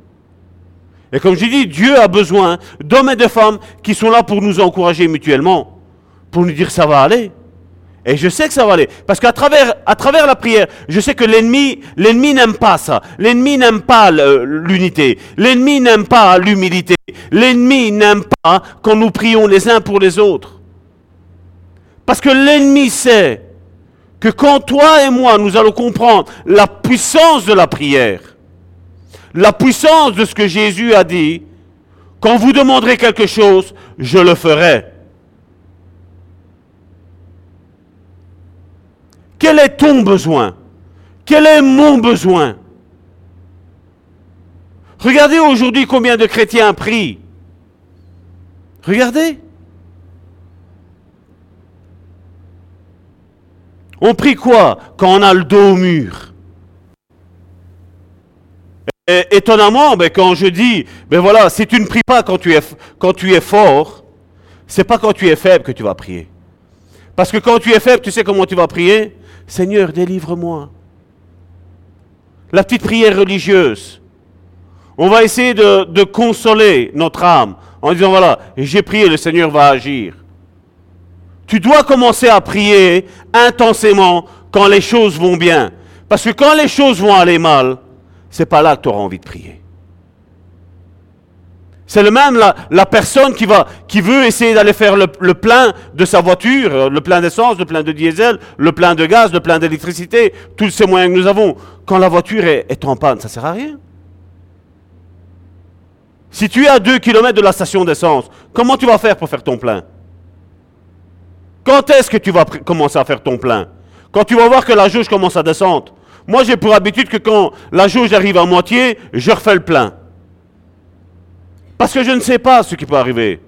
Et comme je dis, Dieu a besoin d'hommes et de femmes qui sont là pour nous encourager mutuellement, pour nous dire ça va aller. Et je sais que ça va aller. Parce qu'à travers, à travers la prière, je sais que l'ennemi, l'ennemi n'aime pas ça. L'ennemi n'aime pas l'unité. L'ennemi n'aime pas l'humilité. L'ennemi n'aime pas quand nous prions les uns pour les autres. Parce que l'ennemi sait que quand toi et moi, nous allons comprendre la puissance de la prière, la puissance de ce que Jésus a dit, quand vous demanderez quelque chose, je le ferai. Quel est ton besoin? Quel est mon besoin? Regardez aujourd'hui combien de chrétiens prient. Regardez. On prie quoi quand on a le dos au mur? Et, Étonnamment, ben, quand je dis, ben voilà, si tu ne pries pas quand tu es, quand tu es fort, c'est pas quand tu es faible que tu vas prier. Parce que quand tu es faible, tu sais comment tu vas prier? Seigneur, délivre-moi. La petite prière religieuse. On va essayer de, consoler notre âme en disant, voilà, j'ai prié, le Seigneur va agir. Tu dois commencer à prier intensément quand les choses vont bien. Parce que quand les choses vont aller mal, c'est pas là que tu auras envie de prier. C'est le même la, personne qui veut essayer d'aller faire le, plein de sa voiture, euh, le plein d'essence, le plein de diesel, le plein de gaz, le plein d'électricité, tous ces moyens que nous avons. Quand la voiture est, est en panne, ça ne sert à rien. Si tu es à 2 km de la station d'essence, comment tu vas faire pour faire ton plein? Quand est-ce que tu vas commencer à faire ton plein? Quand tu vas voir que la jauge commence à descendre. Moi, j'ai pour habitude que quand la jauge arrive à moitié, je refais le plein. Parce que je ne sais pas ce qui peut arriver.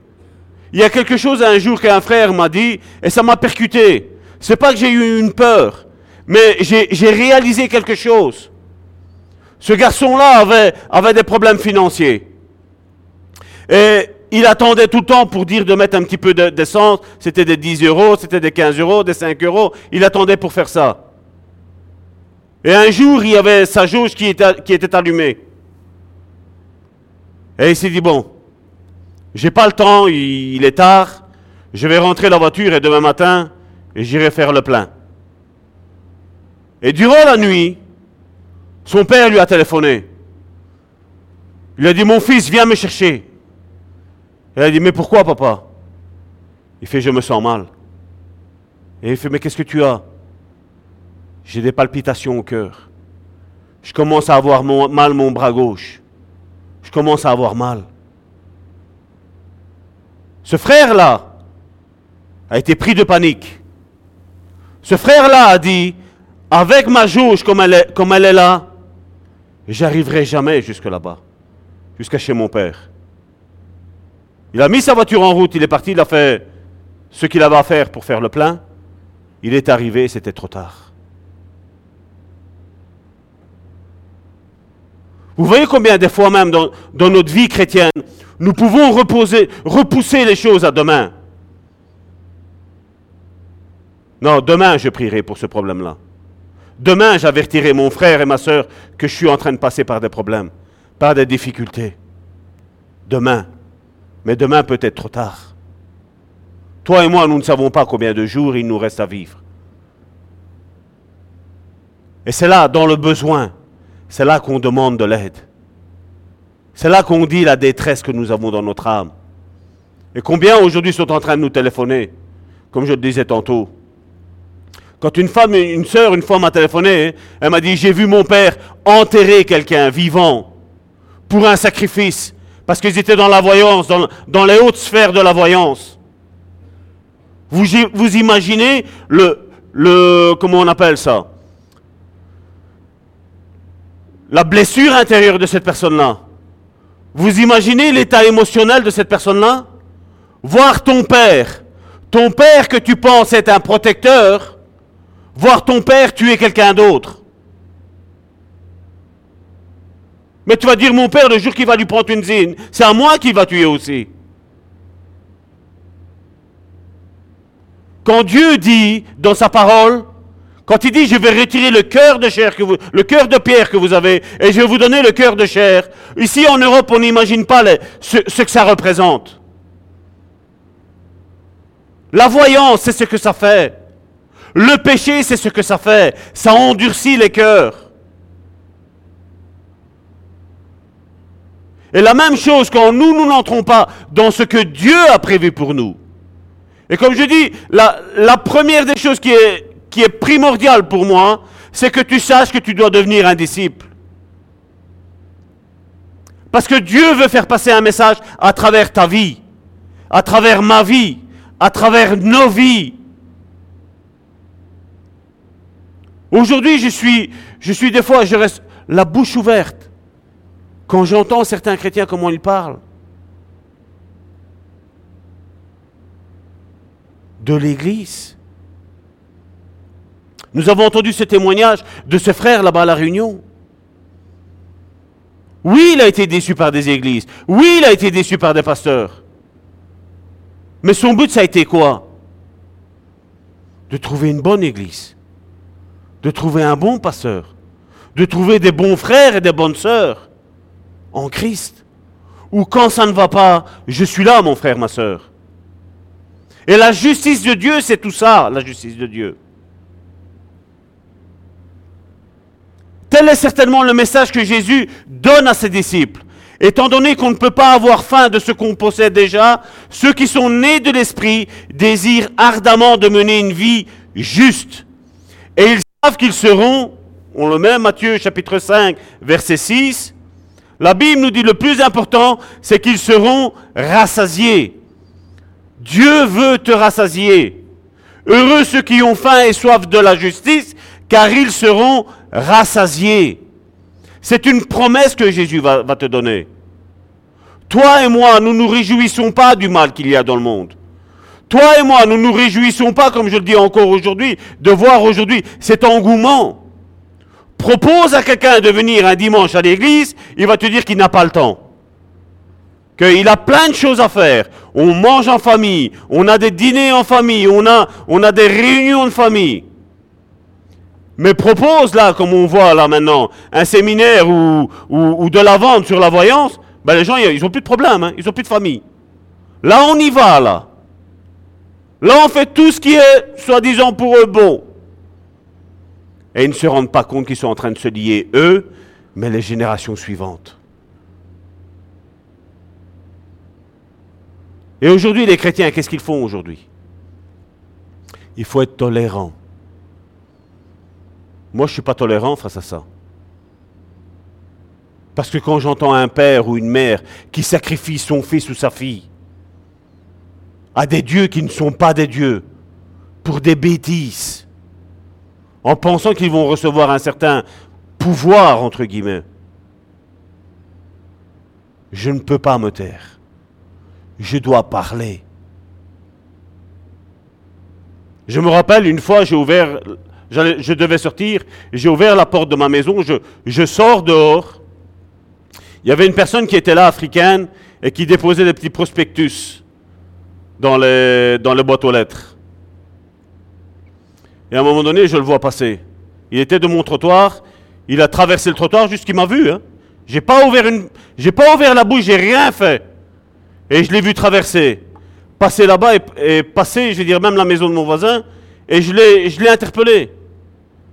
Il y a quelque chose un jour qu'un frère m'a dit, et ça m'a percuté. C'est pas que j'ai eu une peur, mais j'ai réalisé quelque chose. Ce garçon-là avait, avait des problèmes financiers. Et il attendait tout le temps pour dire de mettre un petit peu d'essence. c'était des 10 euros, c'était des 15 euros, des 5 euros. Il attendait pour faire ça. Et un jour, il y avait sa jauge qui était allumée. Et il s'est dit, bon, j'ai pas le temps, il, est tard, je vais rentrer la voiture et demain matin, j'irai faire le plein. Et durant la nuit, son père lui a téléphoné. Il a dit, mon fils, viens me chercher. Elle a dit, mais pourquoi papa? Il fait, je me sens mal. Et il fait, mais qu'est-ce que tu as? J'ai des palpitations au cœur. Je commence à avoir mal mon bras gauche. Je commence à avoir mal. Ce frère-là a été pris de panique. Ce frère-là a dit, avec ma jauge comme elle est, comme elle est là, j'arriverai jamais jusque là-bas, jusqu'à chez mon père. Il a mis sa voiture en route, il est parti, il a fait ce qu'il avait à faire pour faire le plein. Il est arrivé, c'était trop tard. Vous voyez combien des fois même dans, notre vie chrétienne, nous pouvons reposer, repousser les choses à demain. Non, demain je prierai pour ce problème-là. Demain j'avertirai mon frère et ma soeur que je suis en train de passer par des problèmes, par des difficultés. Demain. Mais demain peut être trop tard. Toi et moi, nous ne savons pas combien de jours il nous reste à vivre. Et c'est là, dans le besoin, c'est là qu'on demande de l'aide. C'est là qu'on dit la détresse que nous avons dans notre âme. Et combien aujourd'hui sont en train de nous téléphoner, comme je le disais tantôt. Quand une femme, une sœur, une fois m'a téléphoné, elle m'a dit, j'ai vu mon père enterrer quelqu'un vivant pour un sacrifice. Parce qu'ils étaient dans la voyance, dans, les hautes sphères de la voyance. Vous, imaginez le, comment on appelle ça? La blessure intérieure de cette personne-là. Vous imaginez l'état émotionnel de cette personne-là? Voir ton père, ton père que tu penses être un protecteur, voir ton père tuer quelqu'un d'autre. Mais tu vas dire, mon père, le jour qu'il va lui prendre une zine, c'est à moi qu'il va tuer aussi. Quand Dieu dit dans sa parole, quand il dit je vais retirer le cœur de pierre que vous avez, et je vais vous donner le cœur de chair, ici en Europe, on n'imagine pas ce, que ça représente. La voyance, c'est ce que ça fait. Le péché, c'est ce que ça fait. Ça endurcit les cœurs. Et la même chose quand nous, nous n'entrons pas dans ce que Dieu a prévu pour nous. Et comme je dis, la première des choses qui est, qui est primordiale pour moi, c'est que tu saches que tu dois devenir un disciple. Parce que Dieu veut faire passer un message à travers ta vie, à travers ma vie, à travers nos vies. Aujourd'hui, je suis, je suis des fois, je reste la bouche ouverte quand j'entends certains chrétiens comment ils parlent. De l'Église. Nous avons entendu ce témoignage de ce frère là-bas à la Réunion. Oui, il a été déçu par des églises. Oui, il a été déçu par des pasteurs. Mais son but, ça a été quoi? De trouver une bonne église. De trouver un bon pasteur. De trouver des bons frères et des bonnes sœurs en Christ. Ou quand ça ne va pas, je suis là, mon frère, ma sœur. Et la justice de Dieu, c'est tout ça, la justice de Dieu. Tel est certainement le message que Jésus donne à ses disciples. Étant donné qu'on ne peut pas avoir faim de ce qu'on possède déjà, ceux qui sont nés de l'Esprit désirent ardemment de mener une vie juste. Et ils savent qu'ils seront, on le met, Matthieu chapitre 5, verset 6, la Bible nous dit le plus important, c'est qu'ils seront rassasiés. Dieu veut te rassasier. Heureux ceux qui ont faim et soif de la justice, car ils seront rassasiés. C'est une promesse que Jésus va, va, te donner. Toi et moi, nous ne nous réjouissons pas du mal qu'il y a dans le monde. Toi et moi, nous ne nous réjouissons pas, comme je le dis encore aujourd'hui, de voir aujourd'hui cet engouement. Propose à quelqu'un de venir un dimanche à l'église, il va te dire qu'il n'a pas le temps. Qu'il a plein de choses à faire. On mange en famille, on a des dîners en famille, on a, on a des réunions de famille. Mais propose là, comme on voit là maintenant, un séminaire ou, ou, de la vente sur la voyance, ben les gens, ils n'ont plus de problème, hein, ils n'ont plus de famille. Là, on y va, là. Là, on fait tout ce qui est, soi-disant, pour eux bon. Et ils ne se rendent pas compte qu'ils sont en train de se lier, eux, mais les générations suivantes. Et aujourd'hui, les chrétiens, qu'est-ce qu'ils font aujourd'hui? Il faut être tolérant. Moi, je ne suis pas tolérant face à ça. Parce que quand j'entends un père ou une mère qui sacrifie son fils ou sa fille à des dieux qui ne sont pas des dieux, pour des bêtises, en pensant qu'ils vont recevoir un certain pouvoir, entre guillemets, je ne peux pas me taire. Je dois parler. Je me rappelle, une fois, j'ai ouvert je devais sortir, j'ai ouvert la porte de ma maison, je, je sors dehors. Il y avait une personne qui était là, africaine, et qui déposait des petits prospectus dans les, dans boîtes aux lettres. Et à un moment donné, je le vois passer. Il était de mon trottoir, il a traversé le trottoir jusqu'il m'a vu. Hein. J'ai pas ouvert pas ouvert la bouche, j'ai rien fait. Et je l'ai vu traverser, passer là-bas et, et, passer, je veux dire même la maison de mon voisin, et je l'ai, interpellé.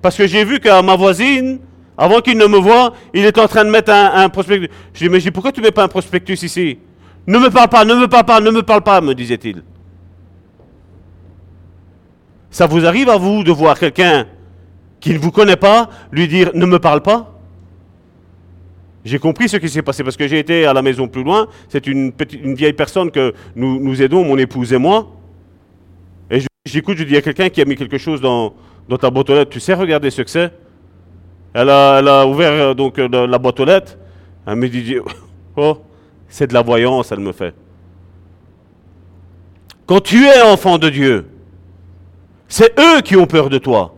Parce que j'ai vu qu'à ma voisine, avant qu'il ne me voie, il est en train de mettre un, prospectus. Je lui ai dit, mais pourquoi tu ne mets pas un prospectus ici? Ne me parle pas, ne me parle pas, ne me parle pas, me disait-il. Ça vous arrive à vous de voir quelqu'un qui ne vous connaît pas lui dire ne me parle pas? J'ai compris ce qui s'est passé parce que j'ai été à la maison plus loin. C'est une, une vieille personne que nous, nous aidons, mon épouse et moi. J'écoute, je dis, il y a quelqu'un qui a mis quelque chose dans, ta boîte aux lettres. Tu sais regarder ce que c'est? Elle a, ouvert euh, donc euh, la boîte aux lettres. Elle me dit, [LAUGHS] oh, c'est de la voyance, elle me fait. Quand tu es enfant de Dieu, c'est eux qui ont peur de toi.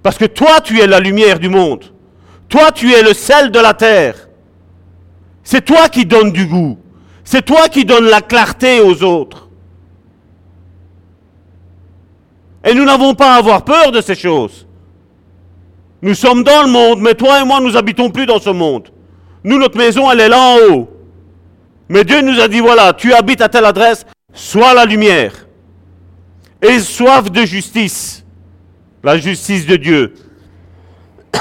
Parce que toi, tu es la lumière du monde. Toi, tu es le sel de la terre. C'est toi qui donnes du goût. C'est toi qui donnes la clarté aux autres. Et nous n'avons pas à avoir peur de ces choses. Nous sommes dans le monde, mais toi et moi, nous habitons plus dans ce monde. Nous, notre maison, elle est là en haut. Mais Dieu nous a dit, voilà, tu habites à telle adresse, sois la lumière. Et soif de justice. La justice de Dieu. [COUGHS]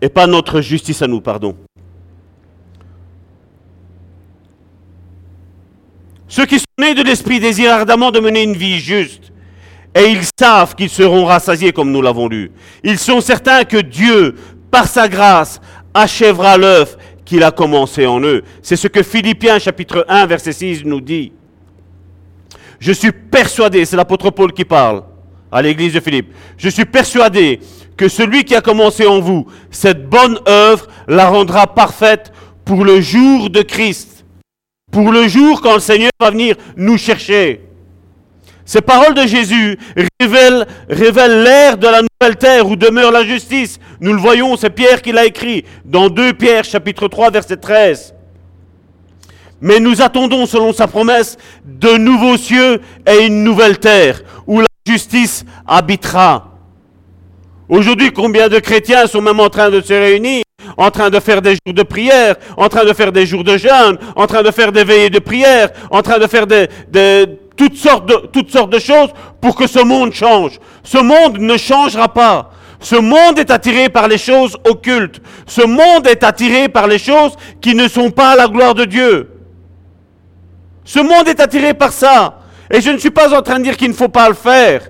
et pas notre justice à nous, pardon. Ceux qui sont nés de l'Esprit désirent ardemment de mener une vie juste. Et ils savent qu'ils seront rassasiés comme nous l'avons lu. Ils sont certains que Dieu, par sa grâce, achèvera l'œuvre qu'il a commencé en eux. C'est ce que Philippiens chapitre 1 verset 6 nous dit. Je suis persuadé, c'est l'apôtre Paul qui parle à l'église de Philippe, je suis persuadé que celui qui a commencé en vous cette bonne œuvre la rendra parfaite pour le jour de Christ, pour le jour quand le Seigneur va venir nous chercher. Ces paroles de Jésus révèlent, l'ère de la nouvelle terre où demeure la justice. Nous le voyons, c'est Pierre qui l'a écrit dans 2 Pierre chapitre 3 verset 13. Mais nous attendons, selon sa promesse, de nouveaux cieux et une nouvelle terre où la justice habitera. Aujourd'hui, combien de chrétiens sont même en train de se réunir, en train de faire des jours de prière, en train de faire des jours de jeûne, en train de faire des veillées de prière, en train de faire toutes, sortes de, toutes sortes de choses pour que ce monde change. Ce monde ne changera pas. Ce monde est attiré par les choses occultes. Ce monde est attiré par les choses qui ne sont pas à la gloire de Dieu. Ce monde est attiré par ça. Et je ne suis pas en train de dire qu'il ne faut pas le faire.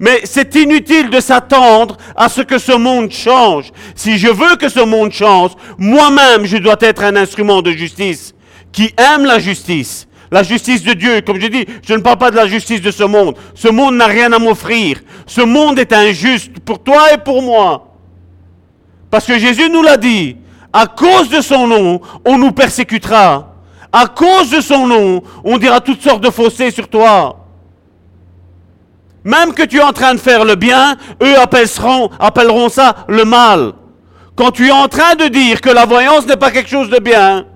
Mais c'est inutile de s'attendre à ce que ce monde change. Si je veux que ce monde change, moi-même, je dois être un instrument de justice qui aime la justice. La justice de Dieu, comme je dis, je ne parle pas de la justice de ce monde. Ce monde n'a rien à m'offrir. Ce monde est injuste pour toi et pour moi. Parce que Jésus nous l'a dit, à cause de son nom, on nous persécutera. À cause de son nom, on dira toutes sortes de faussetés sur toi. Même que tu es en train de faire le bien, eux appelleront, ça le mal. Quand tu es en train de dire que la voyance n'est pas quelque chose de bien,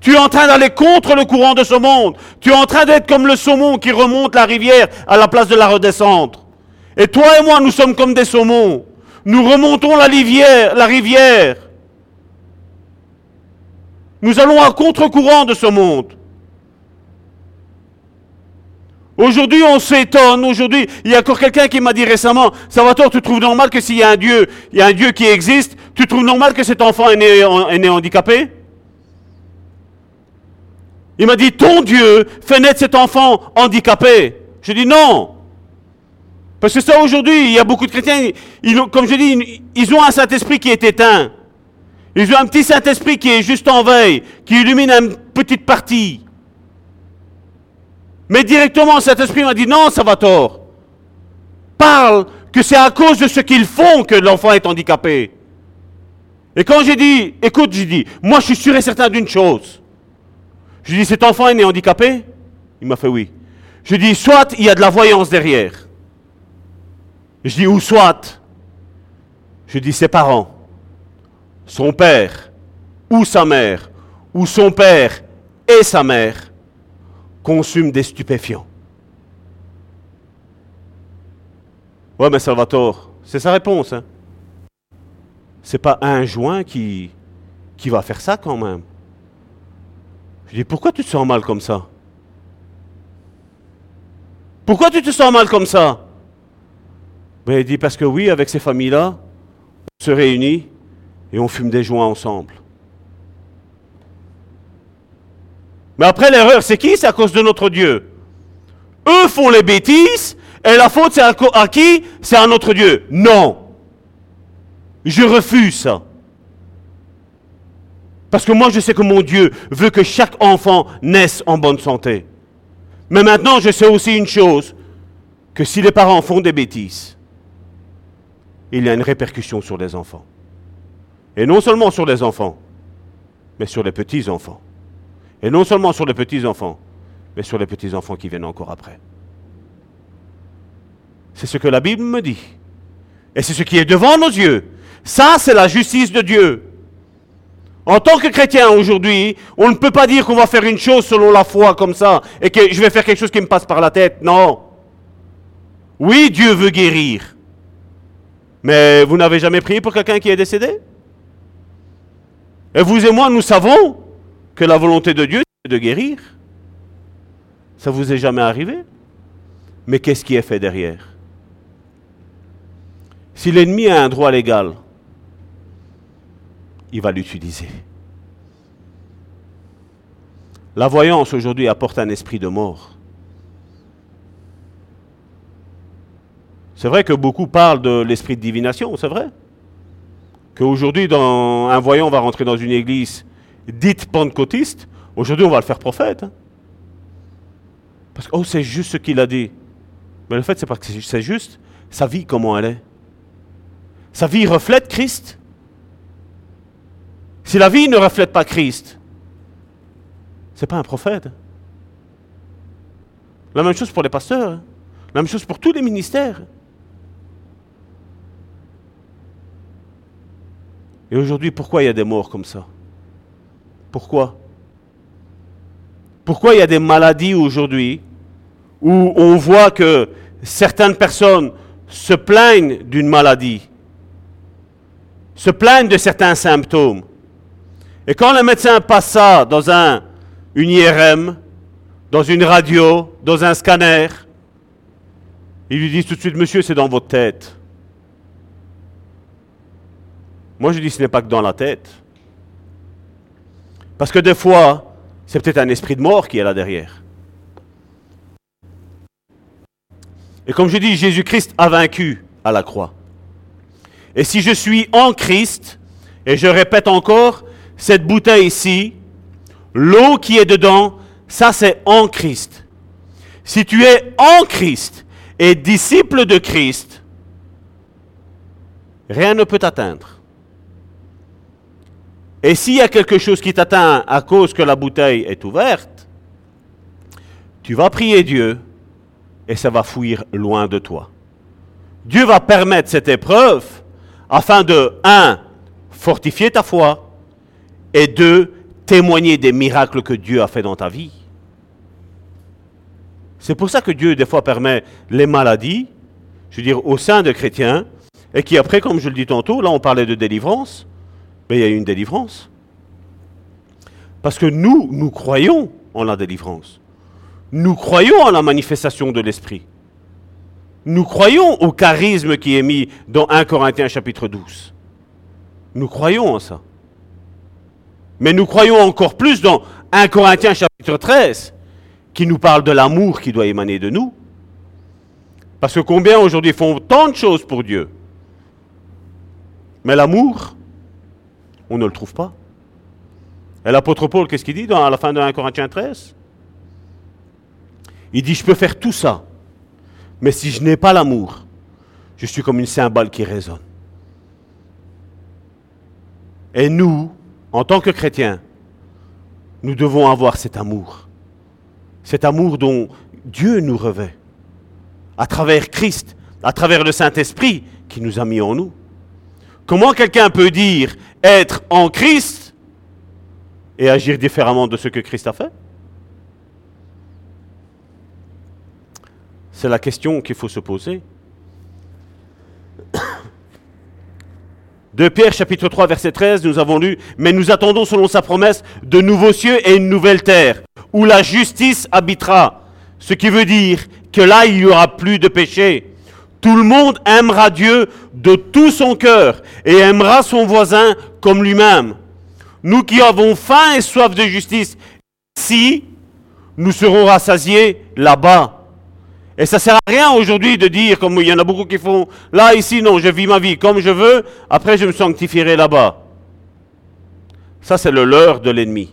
tu es en train d'aller contre le courant de ce monde. Tu es en train d'être comme le saumon qui remonte la rivière à la place de la redescendre. Et toi et moi, nous sommes comme des saumons. Nous remontons la rivière. La rivière. Nous allons à contre-courant de ce monde. Aujourd'hui, on s'étonne. Aujourd'hui, il y a encore quelqu'un qui m'a dit récemment, Salvatore, tu trouves normal que s'il y a un Dieu, il y a un Dieu qui existe, tu trouves normal que cet enfant est né, handicapé? Il m'a dit, ton Dieu fait naître cet enfant handicapé. Je dis non. Parce que ça, aujourd'hui, il y a beaucoup de chrétiens, ils comme je dis, ils ont un Saint-Esprit qui est éteint. Ils ont un petit Saint-Esprit qui est juste en veille, qui illumine une petite partie. Mais directement, Saint-Esprit m'a dit non, ça va tort. Parle que c'est à cause de ce qu'ils font que l'enfant est handicapé. Et quand j'ai dit, écoute, j'ai dit, moi je suis sûr et certain d'une chose. Je dis, cet enfant est né handicapé? Il m'a fait oui. Je dis, soit il y a de la voyance derrière. Je dis, ou soit. Je dis, ses parents son père ou sa mère ou son père et sa mère consument des stupéfiants. Ouais, mais Salvatore, c'est sa réponse. Hein. C'est pas un joint qui, qui va faire ça quand même. Je dis, pourquoi tu te sens mal comme ça? Pourquoi tu te sens mal comme ça? Ben, Il dit, parce que oui, avec ces familles-là, on se réunit et on fume des joints ensemble. Mais après, l'erreur, c'est qui? C'est à cause de notre Dieu. Eux font les bêtises, et la faute, c'est à, qui? C'est à notre Dieu. Non. Je refuse ça. Parce que moi, je sais que mon Dieu veut que chaque enfant naisse en bonne santé. Mais maintenant, je sais aussi une chose, que si les parents font des bêtises, il y a une répercussion sur les enfants. Et non seulement sur les enfants, mais sur les petits-enfants. Et non seulement sur les petits-enfants, mais sur les petits-enfants qui viennent encore après. C'est ce que la Bible me dit. Et c'est ce qui est devant nos yeux. Ça, c'est la justice de Dieu. En tant que chrétien aujourd'hui, on ne peut pas dire qu'on va faire une chose selon la foi comme ça et que je vais faire quelque chose qui me passe par la tête. Non. Oui, Dieu veut guérir. Mais vous n'avez jamais prié pour quelqu'un qui est décédé? Et vous et moi, nous savons que la volonté de Dieu, c'est de guérir. Ça vous est jamais arrivé? Mais qu'est-ce qui est fait derrière? Si l'ennemi a un droit légal, il va l'utiliser. La voyance aujourd'hui apporte un esprit de mort. C'est vrai que beaucoup parlent de l'esprit de divination, c'est vrai. Qu'aujourd'hui, un voyant va rentrer dans une église dite pentecôtiste, aujourd'hui on va le faire prophète. hein. Parce que, oh, c'est juste ce qu'il a dit. Mais le fait, c'est pas que c'est- juste, sa vie, comment elle est? Sa vie reflète Christ? Si la vie ne reflète pas Christ, c'est pas un prophète. La même chose pour les pasteurs. hein. La même chose pour tous les ministères. Et aujourd'hui, pourquoi il y a des morts comme ça? Pourquoi? Pourquoi il y a des maladies aujourd'hui où on voit que certaines personnes se plaignent d'une maladie, se plaignent de certains symptômes? Et quand le médecin passe ça dans un, une IRM, dans une radio, dans un scanner, ils lui disent tout de suite, monsieur, c'est dans votre tête. Moi, je dis, ce n'est pas que dans la tête. Parce que des fois, c'est peut-être un esprit de mort qui est là derrière. Et comme je dis, Jésus-Christ a vaincu à la croix. Et si je suis en Christ, et je répète encore, cette bouteille ici, l'eau qui est dedans, ça c'est en Christ. Si tu es en Christ et disciple de Christ, rien ne peut t'atteindre. Et s'il y a quelque chose qui t'atteint à cause que la bouteille est ouverte, tu vas prier Dieu et ça va fuir loin de toi. Dieu va permettre cette épreuve afin de, un, fortifier ta foi et deux, témoigner des miracles que Dieu a fait dans ta vie. C'est pour ça que Dieu, des fois, permet les maladies, je veux dire, au sein de chrétiens, et qui après, comme je le dis tantôt, là on parlait de délivrance, mais il y a eu une délivrance. Parce que nous, nous croyons en la délivrance. Nous croyons en la manifestation de l'Esprit. Nous croyons au charisme qui est mis dans 1 Corinthiens chapitre 12. Nous croyons en ça. Mais nous croyons encore plus dans 1 Corinthiens chapitre 13, qui nous parle de l'amour qui doit émaner de nous. Parce que combien aujourd'hui font tant de choses pour Dieu Mais l'amour, on ne le trouve pas. Et l'apôtre Paul, qu'est-ce qu'il dit à la fin de 1 Corinthiens 13 Il dit, je peux faire tout ça, mais si je n'ai pas l'amour, je suis comme une cymbale qui résonne. Et nous, en tant que chrétiens, nous devons avoir cet amour. Cet amour dont Dieu nous revêt. À travers Christ, à travers le Saint-Esprit qui nous a mis en nous. Comment quelqu'un peut dire être en Christ et agir différemment de ce que Christ a fait? C'est la question qu'il faut se poser. De Pierre chapitre 3 verset 13, nous avons lu, mais nous attendons selon sa promesse de nouveaux cieux et une nouvelle terre, où la justice habitera. Ce qui veut dire que là, il n'y aura plus de péché. Tout le monde aimera Dieu de tout son cœur et aimera son voisin comme lui-même. Nous qui avons faim et soif de justice, si nous serons rassasiés là-bas. Et ça sert à rien aujourd'hui de dire, comme il y en a beaucoup qui font, là, ici, non, je vis ma vie comme je veux, après je me sanctifierai là-bas. Ça, c'est le leurre de l'ennemi.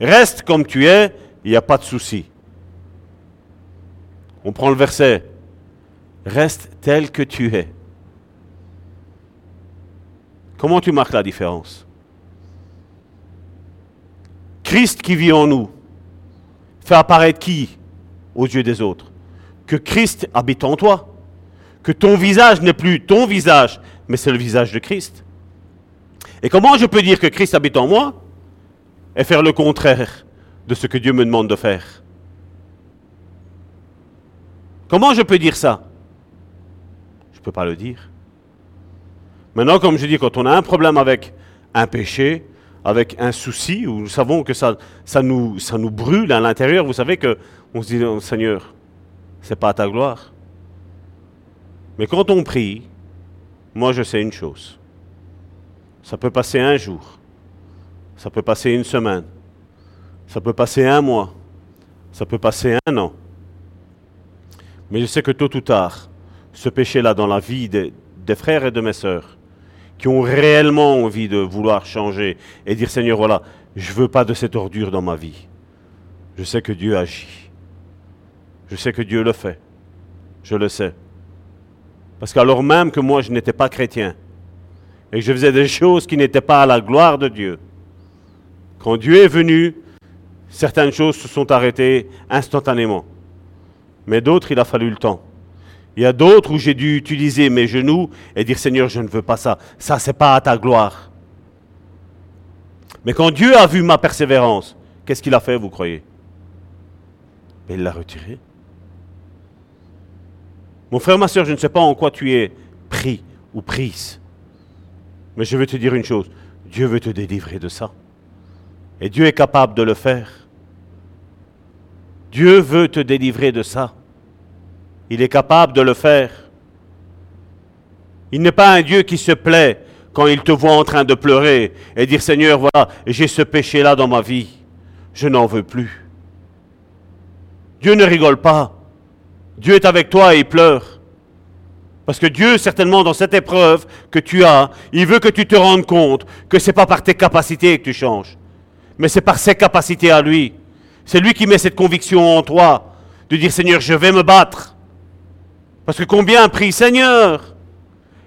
Reste comme tu es, il n'y a pas de souci. On prend le verset. Reste tel que tu es. Comment tu marques la différence? Christ qui vit en nous fait apparaître qui aux yeux des autres? Que Christ habite en toi. Que ton visage n'est plus ton visage, mais c'est le visage de Christ. Et comment je peux dire que Christ habite en moi et faire le contraire de ce que Dieu me demande de faire? Comment je peux dire ça? Je ne peux pas le dire. Maintenant, comme je dis, quand on a un problème avec un péché, avec un souci, où nous savons que ça, nous brûle à l'intérieur, vous savez que on se dit, oh, Seigneur, c'est pas à ta gloire. Mais quand on prie, moi je sais une chose. Ça peut passer un jour. Ça peut passer une semaine. Ça peut passer un mois. Ça peut passer un an. Mais je sais que tôt ou tard, ce péché-là dans la vie des, frères et de mes sœurs, qui ont réellement envie de vouloir changer et dire Seigneur, voilà, je ne veux pas de cette ordure dans ma vie. Je sais que Dieu agit. Je sais que Dieu le fait. Je le sais. Parce qu'alors même que moi je n'étais pas chrétien et que je faisais des choses qui n'étaient pas à la gloire de Dieu, quand Dieu est venu, certaines choses se sont arrêtées instantanément. Mais d'autres, il a fallu le temps. Il y a d'autres où j'ai dû utiliser mes genoux et dire Seigneur, je ne veux pas ça. Ça, c'est pas à ta gloire. Mais quand Dieu a vu ma persévérance, qu'est-ce qu'il a fait, vous croyez? Il l'a retiré. Mon frère, ma soeur, je ne sais pas en quoi tu es pris ou prise. Mais je veux te dire une chose. Dieu veut te délivrer de ça. Et Dieu est capable de le faire. Dieu veut te délivrer de ça. Il est capable de le faire. Il n'est pas un Dieu qui se plaît quand il te voit en train de pleurer et dire Seigneur, voilà, j'ai ce péché-là dans ma vie. Je n'en veux plus. Dieu ne rigole pas. Dieu est avec toi et il pleure. Parce que Dieu, certainement, dans cette épreuve que tu as, il veut que tu te rendes compte que ce n'est pas par tes capacités que tu changes, mais c'est par ses capacités à lui. C'est lui qui met cette conviction en toi, de dire Seigneur, je vais me battre. Parce que combien prie Seigneur?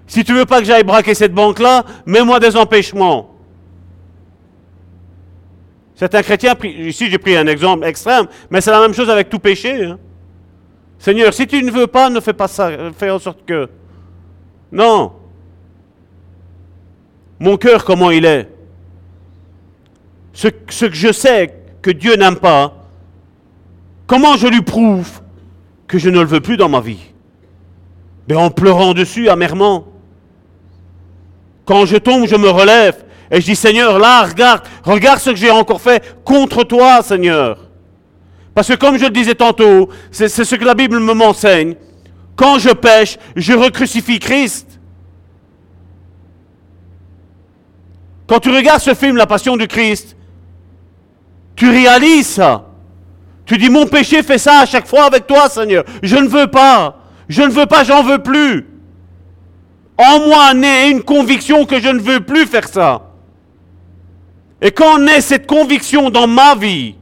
Si tu veux pas que j'aille braquer cette banque-là, mets-moi des empêchements. Certains chrétiens, ici j'ai pris un exemple extrême, mais c'est la même chose avec tout péché. Hein. Seigneur, si tu ne veux pas, ne fais pas ça. Fais en sorte que. Non. Mon cœur, comment il est? Ce, que je sais que Dieu n'aime pas, comment je lui prouve que je ne le veux plus dans ma vie? Mais en pleurant dessus amèrement. Quand je tombe, je me relève et je dis Seigneur, là, regarde, regarde ce que j'ai encore fait contre toi, Seigneur. Parce que comme je le disais tantôt, c'est ce que la Bible me m'enseigne. Quand je pêche, je recrucifie Christ. Quand tu regardes ce film, La Passion du Christ, tu réalises ça. Tu dis, mon péché fait ça à chaque fois avec toi, Seigneur. Je ne veux pas. Je ne veux pas, j'en veux plus. En moi naît une conviction que je ne veux plus faire ça. Et quand naît cette conviction dans ma vie,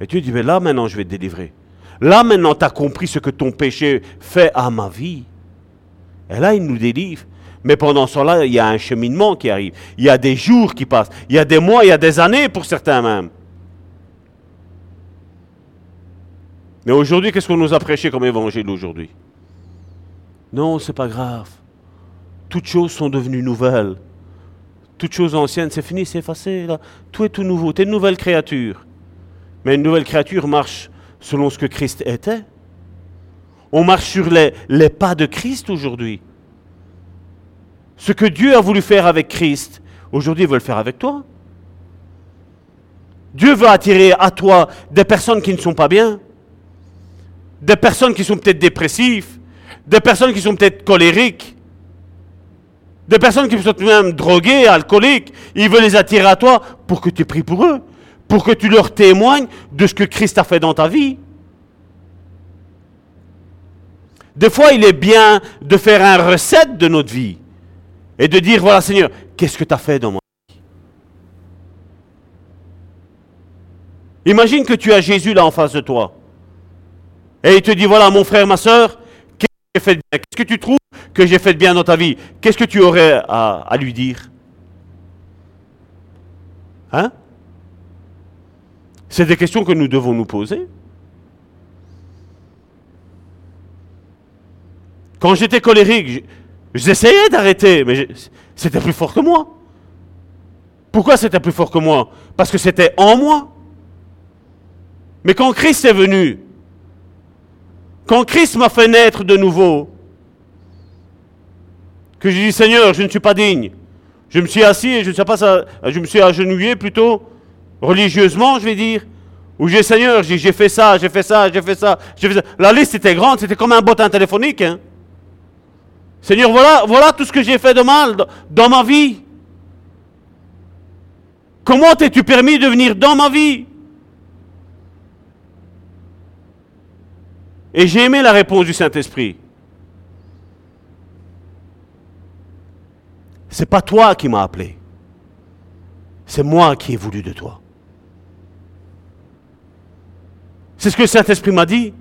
et Dieu dit, mais là maintenant je vais te délivrer. Là maintenant tu as compris ce que ton péché fait à ma vie. Et là il nous délivre. Mais pendant ce temps-là, il y a un cheminement qui arrive. Il y a des jours qui passent. Il y a des mois, il y a des années pour certains même. Mais aujourd'hui, qu'est-ce qu'on nous a prêché comme évangile aujourd'hui? Non, c'est pas grave. Toutes choses sont devenues nouvelles. Toutes choses anciennes, c'est fini, c'est effacé. Tout est tout nouveau. Tu es une nouvelle créature. Mais une nouvelle créature marche selon ce que Christ était. On marche sur les, les pas de Christ aujourd'hui. Ce que Dieu a voulu faire avec Christ, aujourd'hui il veut le faire avec toi. Dieu veut attirer à toi des personnes qui ne sont pas bien, des personnes qui sont peut-être dépressives, des personnes qui sont peut-être colériques, des personnes qui sont même droguées, alcooliques. Il veut les attirer à toi pour que tu pries pour eux, pour que tu leur témoignes de ce que Christ a fait dans ta vie. Des fois, il est bien de faire un recette de notre vie et de dire, voilà Seigneur, qu'est-ce que tu as fait dans ma vie? Imagine que tu as Jésus là en face de toi. Et il te dit, voilà mon frère, ma soeur, qu'est-ce que tu trouves que j'ai fait de bien dans ta vie? Qu'est-ce que tu aurais à, à lui dire? Hein? C'est des questions que nous devons nous poser. Quand j'étais colérique, j'essayais d'arrêter, mais c'était plus fort que moi. Pourquoi c'était plus fort que moi? Parce que c'était en moi. Mais quand Christ est venu, quand Christ m'a fait naître de nouveau, que j'ai dit Seigneur, je ne suis pas digne. Je me suis assis et je ne sais pas ça, je me suis agenouillé plutôt religieusement, je vais dire, où j'ai Seigneur, j'ai fait ça, j'ai fait ça, j'ai fait ça, j'ai fait ça. La liste était grande, c'était comme un bottin téléphonique. Hein. Seigneur, voilà, voilà tout ce que j'ai fait de mal dans ma vie. Comment t'es-tu permis de venir dans ma vie? Et j'ai aimé la réponse du Saint-Esprit. C'est pas toi qui m'as appelé. C'est moi qui ai voulu de toi. C'est ce que le Saint-Esprit m'a dit.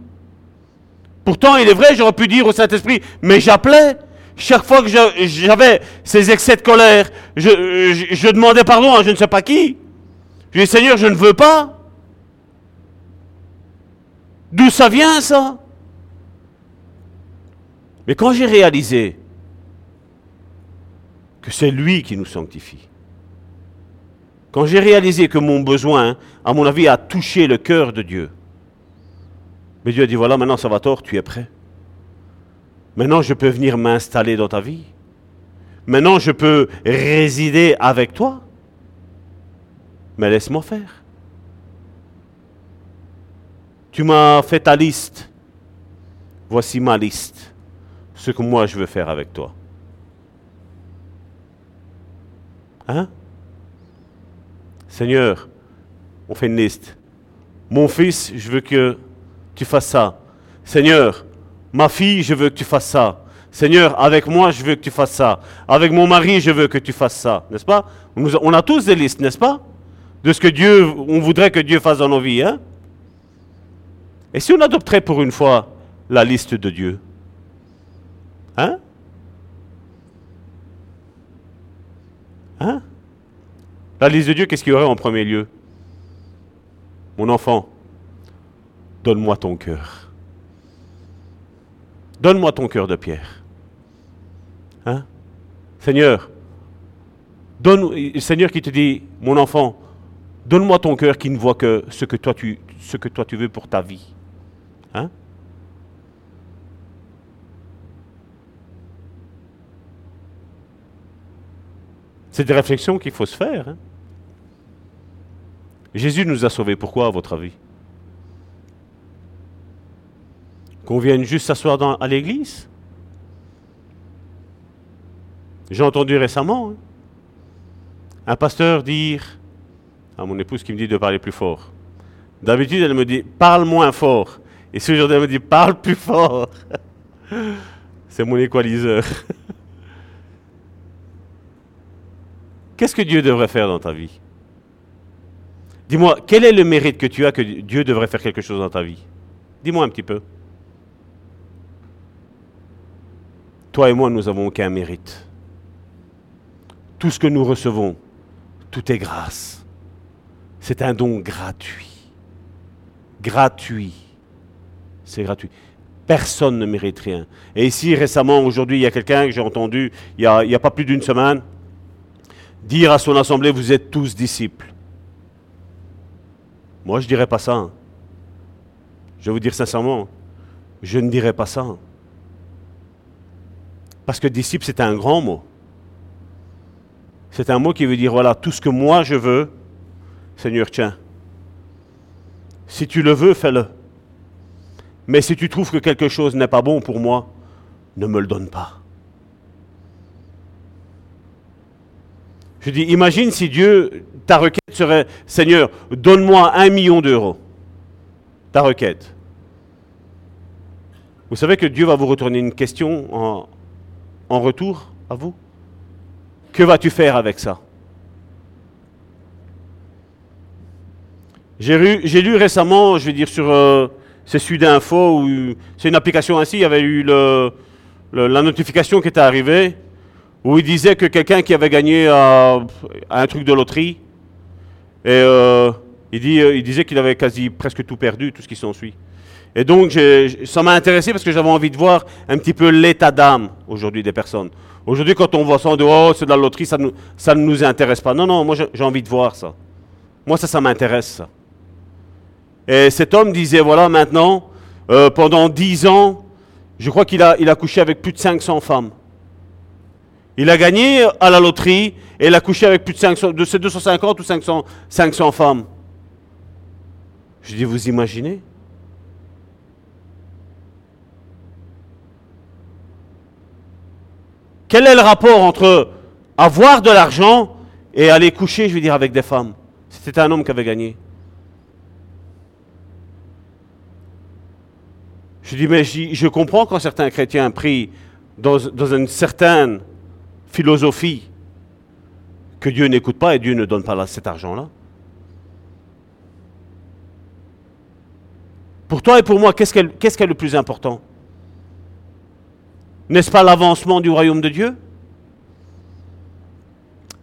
Pourtant, il est vrai, j'aurais pu dire au Saint-Esprit, mais j'appelais. Chaque fois que j'avais ces excès de colère, je, demandais pardon à je ne sais pas qui. Je dis, Seigneur, je ne veux pas. D'où ça vient ça? Mais quand j'ai réalisé que c'est lui qui nous sanctifie, quand j'ai réalisé que mon besoin, à mon avis, a touché le cœur de Dieu, mais Dieu a dit, voilà, maintenant, ça va tort, tu es prêt. Maintenant, je peux venir m'installer dans ta vie. Maintenant, je peux résider avec toi. Mais laisse-moi faire. Tu m'as fait ta liste. Voici ma liste. Ce que moi je veux faire avec toi. Hein? Seigneur, on fait une liste. Mon fils, je veux que tu fasses ça. Seigneur, ma fille, je veux que tu fasses ça. Seigneur, avec moi, je veux que tu fasses ça. Avec mon mari, je veux que tu fasses ça. N'est-ce pas? On a tous des listes, n'est-ce pas? De ce que Dieu, on voudrait que Dieu fasse dans nos vies. Hein? Et si on adopterait pour une fois la liste de Dieu? Hein? Hein? La liste de Dieu, qu'est-ce qu'il y aurait en premier lieu? Mon enfant, donne-moi ton cœur. Donne-moi ton cœur de pierre. Hein? Seigneur, donne, Seigneur qui te dit, mon enfant, donne-moi ton cœur qui ne voit que ce que toi tu, ce que toi tu veux pour ta vie. Hein? C'est des réflexions qu'il faut se faire. Hein. Jésus nous a sauvés. Pourquoi, à votre avis? Qu'on vienne juste s'asseoir à l'église? J'ai entendu récemment hein, un pasteur dire à mon épouse qui me dit de parler plus fort. D'habitude, elle me dit parle moins fort. Et ce jour elle me dit parle plus fort. [LAUGHS] C'est mon équaliseur. [LAUGHS] Qu'est-ce que Dieu devrait faire dans ta vie? Dis-moi, quel est le mérite que tu as que Dieu devrait faire quelque chose dans ta vie? Dis-moi un petit peu. Toi et moi, nous n'avons aucun mérite. Tout ce que nous recevons, tout est grâce. C'est un don gratuit. Gratuit. C'est gratuit. Personne ne mérite rien. Et ici, récemment, aujourd'hui, il y a quelqu'un que j'ai entendu, il n'y a, a, pas plus d'une semaine, dire à son assemblée, vous êtes tous disciples. Moi, je ne dirais pas ça. Hein. Je vais vous dire sincèrement, je ne dirais pas ça. Parce que disciple, c'est un grand mot. C'est un mot qui veut dire, voilà, tout ce que moi je veux, Seigneur, tiens. Si tu le veux, fais-le. Mais si tu trouves que quelque chose n'est pas bon pour moi, ne me le donne pas. Je dis, imagine si Dieu, ta requête serait, Seigneur, donne-moi un million d'euros. Ta requête. Vous savez que Dieu va vous retourner une question en, en retour à vous? Que vas-tu faire avec ça? J'ai lu, récemment, je vais dire sur euh, c'est Sudinfo, c'est une application ainsi, il y avait eu la notification qui était arrivée où il disait que quelqu'un qui avait gagné euh, un truc de loterie, et euh, euh, il disait qu'il avait quasi presque tout perdu, tout ce qui s'ensuit. Et donc, ça m'a intéressé parce que j'avais envie de voir un petit peu l'état d'âme aujourd'hui des personnes. Aujourd'hui, quand on voit ça, on dit Oh, c'est de la loterie, ça, ne nous intéresse pas. Non, non, moi j'ai envie de voir ça. Moi, ça, ça m'intéresse. Et cet homme disait Voilà, maintenant, pendant dix ans, je crois qu'il a, il a couché avec plus de 500 femmes. Il a gagné à la loterie et il a couché avec plus de, 500, de 250 ou 500, 500 femmes. Je dis, vous imaginez? Quel est le rapport entre avoir de l'argent et aller coucher, je veux dire, avec des femmes? C'était un homme qui avait gagné. Je dis, mais je comprends quand certains chrétiens prient dans, dans une certaine philosophie que Dieu n'écoute pas et Dieu ne donne pas cet argent-là. Pour toi et pour moi, qu'est-ce qui est, le plus important? N'est-ce pas l'avancement du royaume de Dieu?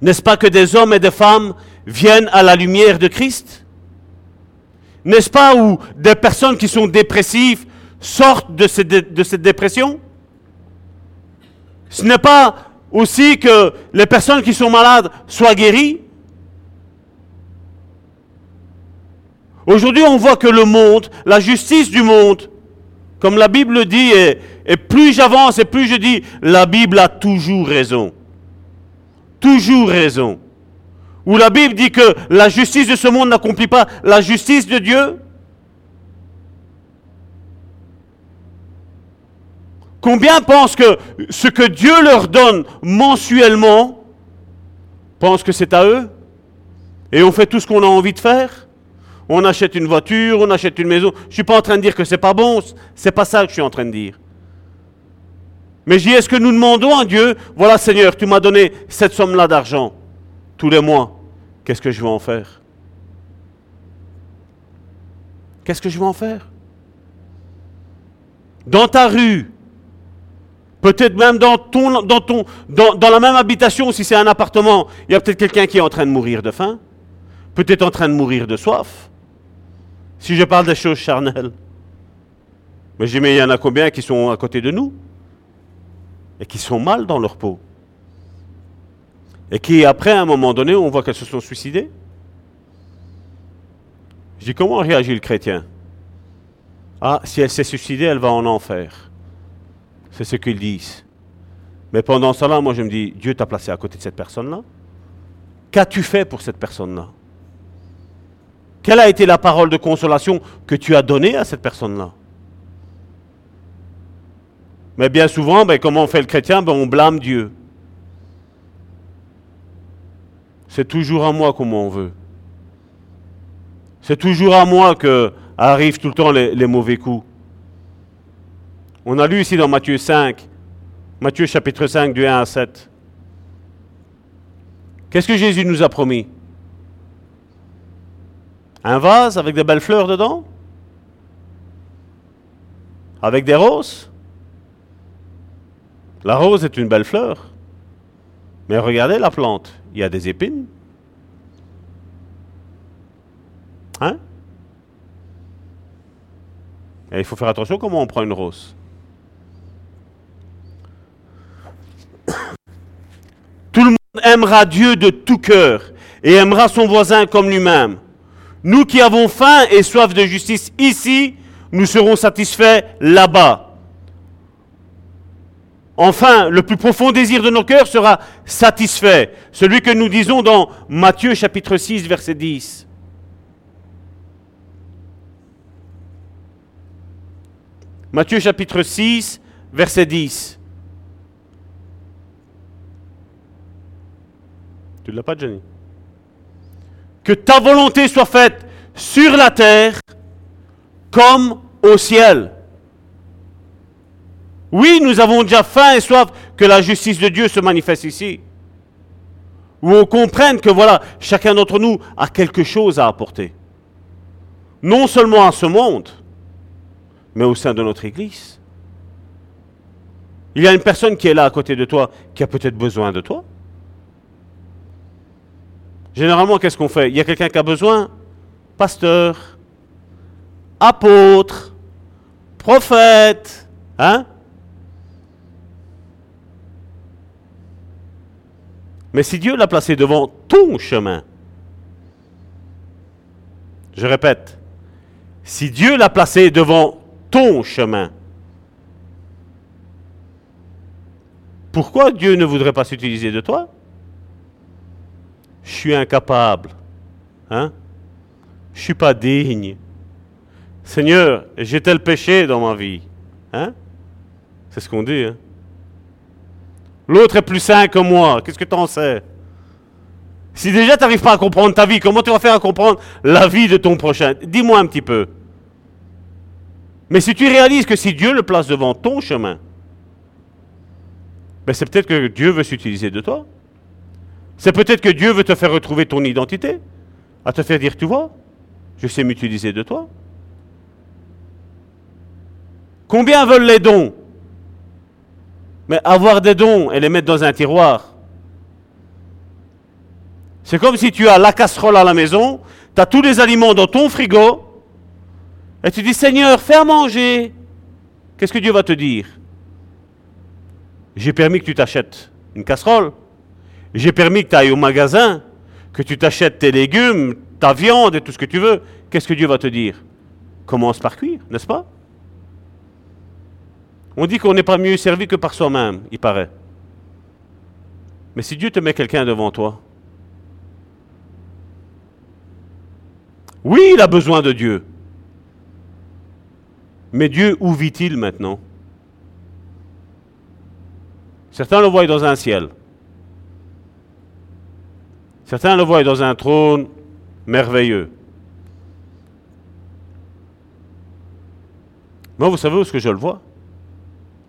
N'est-ce pas que des hommes et des femmes viennent à la lumière de Christ? N'est-ce pas où des personnes qui sont dépressives sortent de de cette dépression Ce n'est pas aussi que les personnes qui sont malades soient guéries Aujourd'hui, on voit que le monde, la justice du monde, comme la Bible dit, et, plus j'avance et plus je dis, la Bible a toujours raison. Toujours raison. Où la Bible dit que la justice de ce monde n'accomplit pas la justice de Dieu. Combien pensent que ce que Dieu leur donne mensuellement, pensent que c'est à eux Et on fait tout ce qu'on a envie de faire? On achète une voiture, on achète une maison. Je ne suis pas en train de dire que ce n'est pas bon, c'est pas ça que je suis en train de dire. Mais je dis, est-ce que nous demandons à Dieu, voilà Seigneur, tu m'as donné cette somme-là d'argent tous les mois, qu'est-ce que je vais en faire? Qu'est-ce que je vais en faire? Dans ta rue, peut-être même dans, ton, dans, ton, dans, dans la même habitation, si c'est un appartement, il y a peut-être quelqu'un qui est en train de mourir de faim, peut-être en train de mourir de soif. Si je parle des choses charnelles. Mais je dis, mais il y en a combien qui sont à côté de nous et qui sont mal dans leur peau et qui, après, à un moment donné, on voit qu'elles se sont suicidées? Je dis, comment réagit le chrétien? Ah, si elle s'est suicidée, elle va en enfer. C'est ce qu'ils disent. Mais pendant cela, moi, je me dis, Dieu t'a placé à côté de cette personne-là. Qu'as-tu fait pour cette personne-là? Quelle a été la parole de consolation que tu as donnée à cette personne-là? Mais bien souvent, ben, comment on fait le chrétien? Ben, On blâme Dieu. C'est toujours à moi comment on veut. C'est toujours à moi que arrivent tout le temps les, les mauvais coups. On a lu ici dans Matthieu 5, Matthieu chapitre 5 du 1 à 7. Qu'est-ce que Jésus nous a promis? Un vase avec des belles fleurs dedans? Avec des roses? La rose est une belle fleur. Mais regardez la plante, il y a des épines. Hein? Il faut faire attention comment on prend une rose. Tout le monde aimera Dieu de tout cœur et aimera son voisin comme lui-même. Nous qui avons faim et soif de justice ici, nous serons satisfaits là-bas. Enfin, le plus profond désir de nos cœurs sera satisfait. Celui que nous disons dans Matthieu chapitre 6, verset 10. Matthieu chapitre 6, verset 10. Ne l'as pas, Johnny que ta volonté soit faite sur la terre comme au ciel. Oui, nous avons déjà faim et soif que la justice de Dieu se manifeste ici. Où on comprenne que voilà, chacun d'entre nous a quelque chose à apporter. Non seulement à ce monde, mais au sein de notre Église. Il y a une personne qui est là à côté de toi, qui a peut-être besoin de toi. Généralement, qu'est-ce qu'on fait? Il y a quelqu'un qui a besoin? Pasteur, apôtre, prophète, hein? Mais si Dieu l'a placé devant ton chemin, je répète, si Dieu l'a placé devant ton chemin, pourquoi Dieu ne voudrait pas s'utiliser de toi? Je suis incapable. Hein? Je ne suis pas digne. Seigneur, j'ai tel péché dans ma vie. Hein? C'est ce qu'on dit. Hein? L'autre est plus saint que moi. Qu'est-ce que tu en sais? Si déjà tu n'arrives pas à comprendre ta vie, comment tu vas faire à comprendre la vie de ton prochain? Dis-moi un petit peu. Mais si tu réalises que si Dieu le place devant ton chemin, ben c'est peut-être que Dieu veut s'utiliser de toi. C'est peut-être que Dieu veut te faire retrouver ton identité, à te faire dire, tu vois, je sais m'utiliser de toi. Combien veulent les dons? Mais avoir des dons et les mettre dans un tiroir, c'est comme si tu as la casserole à la maison, tu as tous les aliments dans ton frigo, et tu dis Seigneur, fais à manger. Qu'est-ce que Dieu va te dire? J'ai permis que tu t'achètes une casserole. J'ai permis que tu ailles au magasin, que tu t'achètes tes légumes, ta viande et tout ce que tu veux. Qu'est-ce que Dieu va te dire? Commence par cuire, n'est-ce pas? On dit qu'on n'est pas mieux servi que par soi-même, il paraît. Mais si Dieu te met quelqu'un devant toi, oui, il a besoin de Dieu. Mais Dieu, où vit-il maintenant? Certains le voient dans un ciel. Certains le voient dans un trône merveilleux. Moi, vous savez où est-ce que je le vois?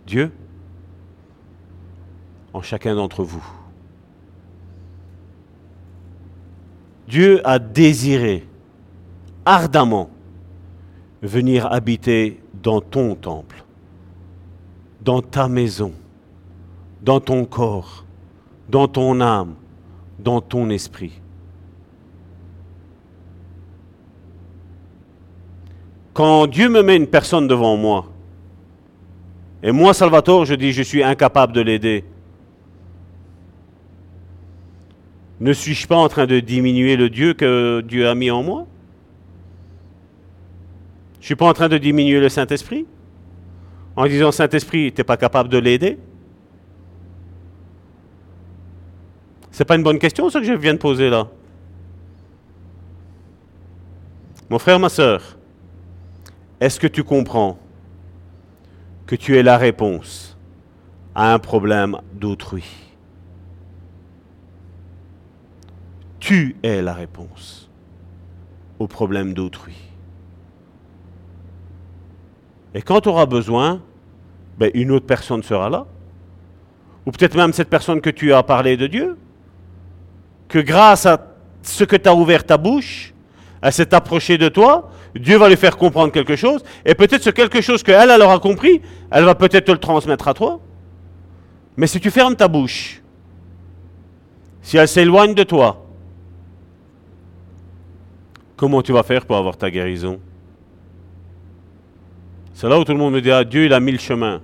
Dieu? En chacun d'entre vous. Dieu a désiré ardemment venir habiter dans ton temple, dans ta maison, dans ton corps, dans ton âme, dans ton esprit. Quand Dieu me met une personne devant moi, et moi, Salvatore, je dis, je suis incapable de l'aider, ne suis-je pas en train de diminuer le Dieu que Dieu a mis en moi? Je ne suis pas en train de diminuer le Saint-Esprit En disant, Saint-Esprit, tu n'es pas capable de l'aider? C'est pas une bonne question, ça que je viens de poser là. Mon frère, ma soeur, est-ce que tu comprends que tu es la réponse à un problème d'autrui? Tu es la réponse au problème d'autrui. Et quand tu auras besoin, ben, une autre personne sera là. Ou peut-être même cette personne que tu as parlé de Dieu que grâce à ce que tu as ouvert ta bouche, elle s'est approchée de toi, Dieu va lui faire comprendre quelque chose, et peut-être ce quelque chose qu'elle, elle aura compris, elle va peut-être te le transmettre à toi. Mais si tu fermes ta bouche, si elle s'éloigne de toi, comment tu vas faire pour avoir ta guérison? C'est là où tout le monde me dit, ah, Dieu, il a mille chemins.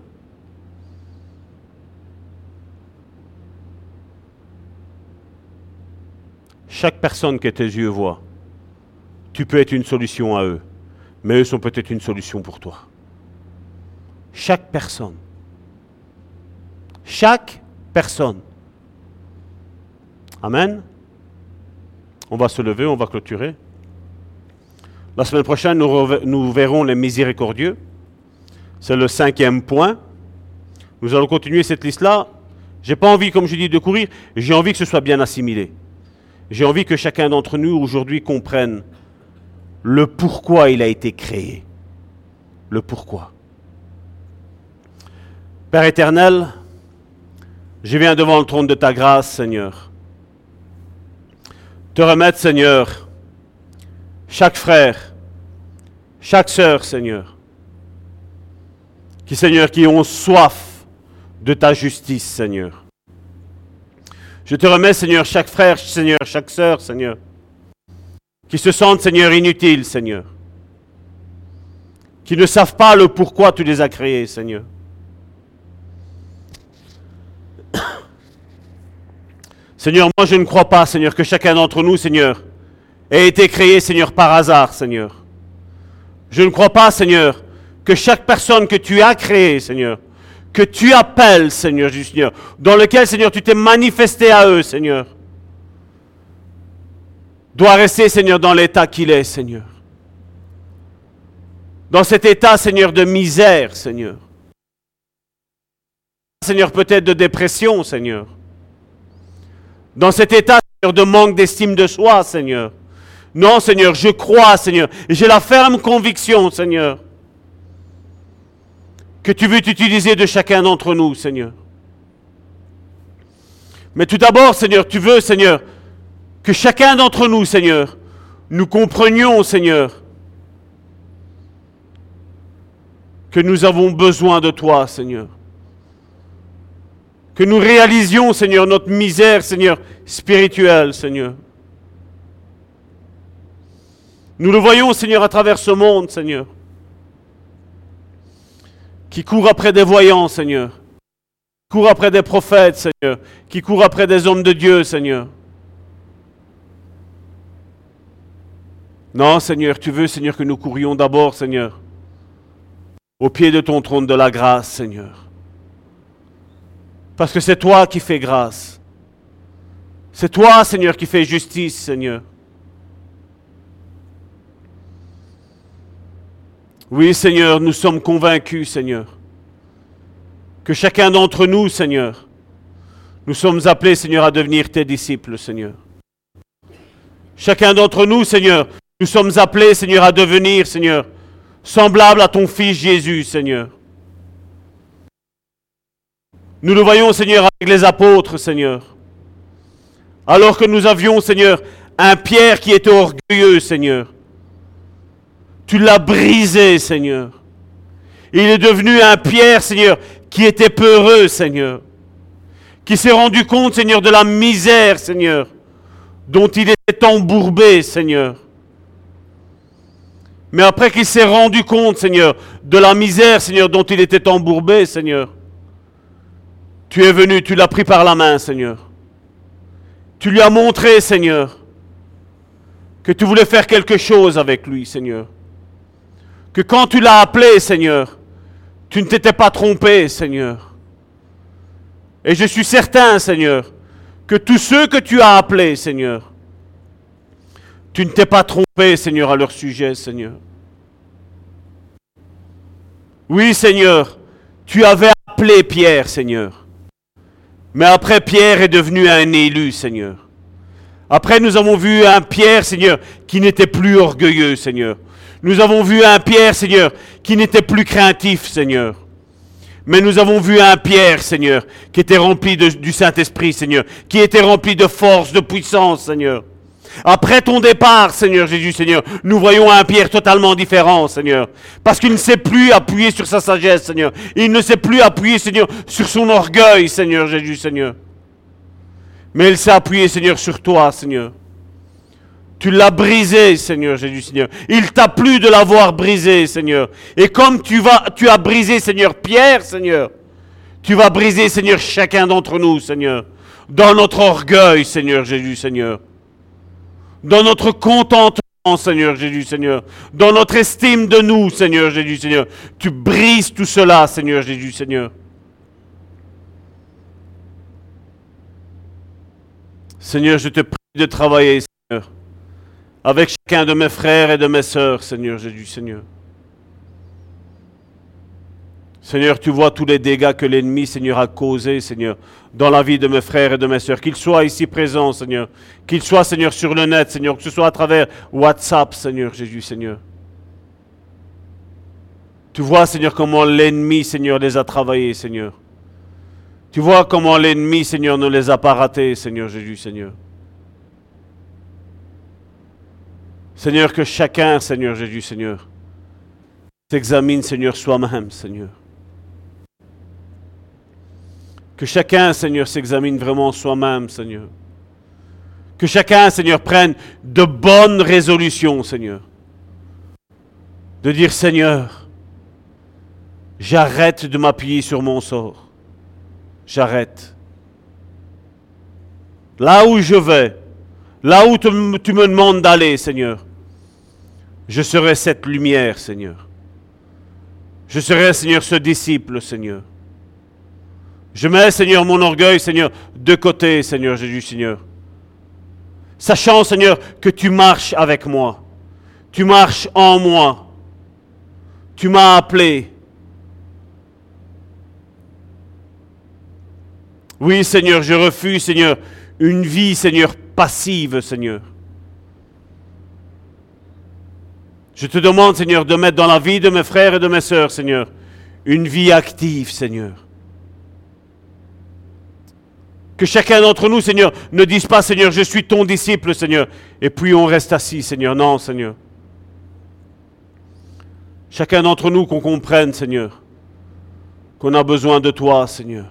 Chaque personne que tes yeux voient, tu peux être une solution à eux, mais eux sont peut-être une solution pour toi. Chaque personne. Chaque personne. Amen. On va se lever, on va clôturer. La semaine prochaine, nous, nous verrons les miséricordieux. C'est le cinquième point. Nous allons continuer cette liste-là. Je n'ai pas envie, comme je dis, de courir. J'ai envie que ce soit bien assimilé. J'ai envie que chacun d'entre nous aujourd'hui comprenne le pourquoi il a été créé. Le pourquoi. Père éternel, je viens devant le trône de ta grâce, Seigneur. Te remettre, Seigneur, chaque frère, chaque sœur, Seigneur, qui, Seigneur, qui ont soif de ta justice, Seigneur. Je te remets, Seigneur, chaque frère, Seigneur, chaque sœur, Seigneur, qui se sentent, Seigneur, inutiles, Seigneur, qui ne savent pas le pourquoi tu les as créés, Seigneur. [COUGHS] Seigneur, moi je ne crois pas, Seigneur, que chacun d'entre nous, Seigneur, ait été créé, Seigneur, par hasard, Seigneur. Je ne crois pas, Seigneur, que chaque personne que tu as créée, Seigneur, que tu appelles, Seigneur, dans lequel, Seigneur, tu t'es manifesté à eux, Seigneur, doit rester, Seigneur, dans l'état qu'il est, Seigneur. Dans cet état, Seigneur, de misère, Seigneur. Seigneur, peut-être de dépression, Seigneur. Dans cet état, Seigneur, de manque d'estime de soi, Seigneur. Non, Seigneur, je crois, Seigneur, j'ai la ferme conviction, Seigneur, que tu veux t'utiliser de chacun d'entre nous, Seigneur. Mais tout d'abord, Seigneur, tu veux, Seigneur, que chacun d'entre nous, Seigneur, nous comprenions, Seigneur, que nous avons besoin de toi, Seigneur. Que nous réalisions, Seigneur, notre misère, Seigneur, spirituelle, Seigneur. Nous le voyons, Seigneur, à travers ce monde, Seigneur, qui court après des voyants, Seigneur, qui court après des prophètes, Seigneur, qui court après des hommes de Dieu, Seigneur. Non, Seigneur, tu veux, Seigneur, que nous courions d'abord, Seigneur, au pied de ton trône de la grâce, Seigneur. Parce que c'est toi qui fais grâce. C'est toi, Seigneur, qui fais justice, Seigneur. Oui, Seigneur, nous sommes convaincus, Seigneur, que chacun d'entre nous, Seigneur, nous sommes appelés, Seigneur, à devenir tes disciples, Seigneur. Chacun d'entre nous, Seigneur, nous sommes appelés, Seigneur, à devenir, Seigneur, semblables à ton Fils Jésus, Seigneur. Nous le voyons, Seigneur, avec les apôtres, Seigneur. Alors que nous avions, Seigneur, un Pierre qui était orgueilleux, Seigneur. Tu l'as brisé, Seigneur. Il est devenu un Pierre, Seigneur, qui était peureux, Seigneur. Qui s'est rendu compte, Seigneur, de la misère, Seigneur, dont il était embourbé, Seigneur. Mais après qu'il s'est rendu compte, Seigneur, de la misère, Seigneur, dont il était embourbé, Seigneur, tu es venu, tu l'as pris par la main, Seigneur. Tu lui as montré, Seigneur, que tu voulais faire quelque chose avec lui, Seigneur. Que quand tu l'as appelé, Seigneur, tu ne t'étais pas trompé, Seigneur. Et je suis certain, Seigneur, que tous ceux que tu as appelés, Seigneur, tu ne t'es pas trompé, Seigneur, à leur sujet, Seigneur. Oui, Seigneur, tu avais appelé Pierre, Seigneur. Mais après, Pierre est devenu un élu, Seigneur. Après, nous avons vu un Pierre, Seigneur, qui n'était plus orgueilleux, Seigneur. Nous avons vu un Pierre, Seigneur, qui n'était plus craintif, Seigneur. Mais nous avons vu un Pierre, Seigneur, qui était rempli du Saint-Esprit, Seigneur, qui était rempli de force, de puissance, Seigneur. Après ton départ, Seigneur Jésus, Seigneur, nous voyons un Pierre totalement différent, Seigneur. Parce qu'il ne sait plus appuyer sur sa sagesse, Seigneur. Il ne sait plus appuyer, Seigneur, sur son orgueil, Seigneur Jésus, Seigneur. Mais il s'est appuyé, Seigneur, sur toi, Seigneur. Tu l'as brisé, Seigneur Jésus, Seigneur. Il t'a plu de l'avoir brisé, Seigneur. Et comme tu, vas, tu as brisé, Seigneur, Pierre, Seigneur, tu vas briser, Seigneur, chacun d'entre nous, Seigneur. Dans notre orgueil, Seigneur Jésus, Seigneur dans notre contentement, Seigneur Jésus, Seigneur, dans notre estime de nous, Seigneur Jésus, Seigneur. Tu brises tout cela, Seigneur Jésus, Seigneur. Seigneur, je te prie de travailler, Seigneur, avec chacun de mes frères et de mes sœurs, Seigneur Jésus, Seigneur. Seigneur, tu vois tous les dégâts que l'ennemi, Seigneur, a causés, Seigneur, dans la vie de mes frères et de mes sœurs. Qu'ils soient ici présents, Seigneur. Qu'ils soient, Seigneur, sur le net, Seigneur. Que ce soit à travers WhatsApp, Seigneur Jésus, Seigneur. Tu vois, Seigneur, comment l'ennemi, Seigneur, les a travaillés, Seigneur. Tu vois comment l'ennemi, Seigneur, ne les a pas ratés, Seigneur Jésus, Seigneur. Seigneur, que chacun, Seigneur Jésus, Seigneur, s'examine, Seigneur, soi-même, Seigneur. Que chacun, Seigneur, s'examine vraiment soi-même, Seigneur. Que chacun, Seigneur, prenne de bonnes résolutions, Seigneur. De dire, Seigneur, j'arrête de m'appuyer sur mon sort. J'arrête. Là où je vais, là où tu me demandes d'aller, Seigneur, je serai cette lumière, Seigneur. Je serai, Seigneur, ce disciple, Seigneur. Je mets, Seigneur, mon orgueil, Seigneur, de côté, Seigneur Jésus, Seigneur. Sachant, Seigneur, que tu marches avec moi. Tu marches en moi. Tu m'as appelé. Oui, Seigneur, je refuse, Seigneur, une vie, Seigneur, passive, Seigneur. Je te demande, Seigneur, de mettre dans la vie de mes frères et de mes sœurs, Seigneur, une vie active, Seigneur. Que chacun d'entre nous, Seigneur, ne dise pas, Seigneur, je suis ton disciple, Seigneur, et puis on reste assis, Seigneur. Non, Seigneur. Chacun d'entre nous qu'on comprenne, Seigneur, qu'on a besoin de toi, Seigneur.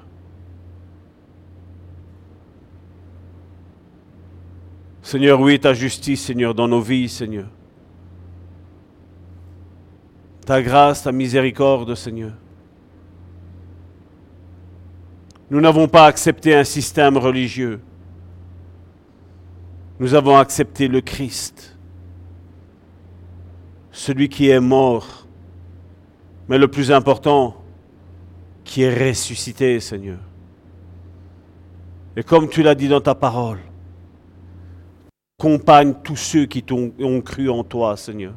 Seigneur, oui, ta justice, Seigneur, dans nos vies, Seigneur. Ta grâce, ta miséricorde, Seigneur. Nous n'avons pas accepté un système religieux. Nous avons accepté le Christ, celui qui est mort, mais le plus important, qui est ressuscité, Seigneur. Et comme tu l'as dit dans ta parole, accompagne tous ceux qui ont cru en toi, Seigneur,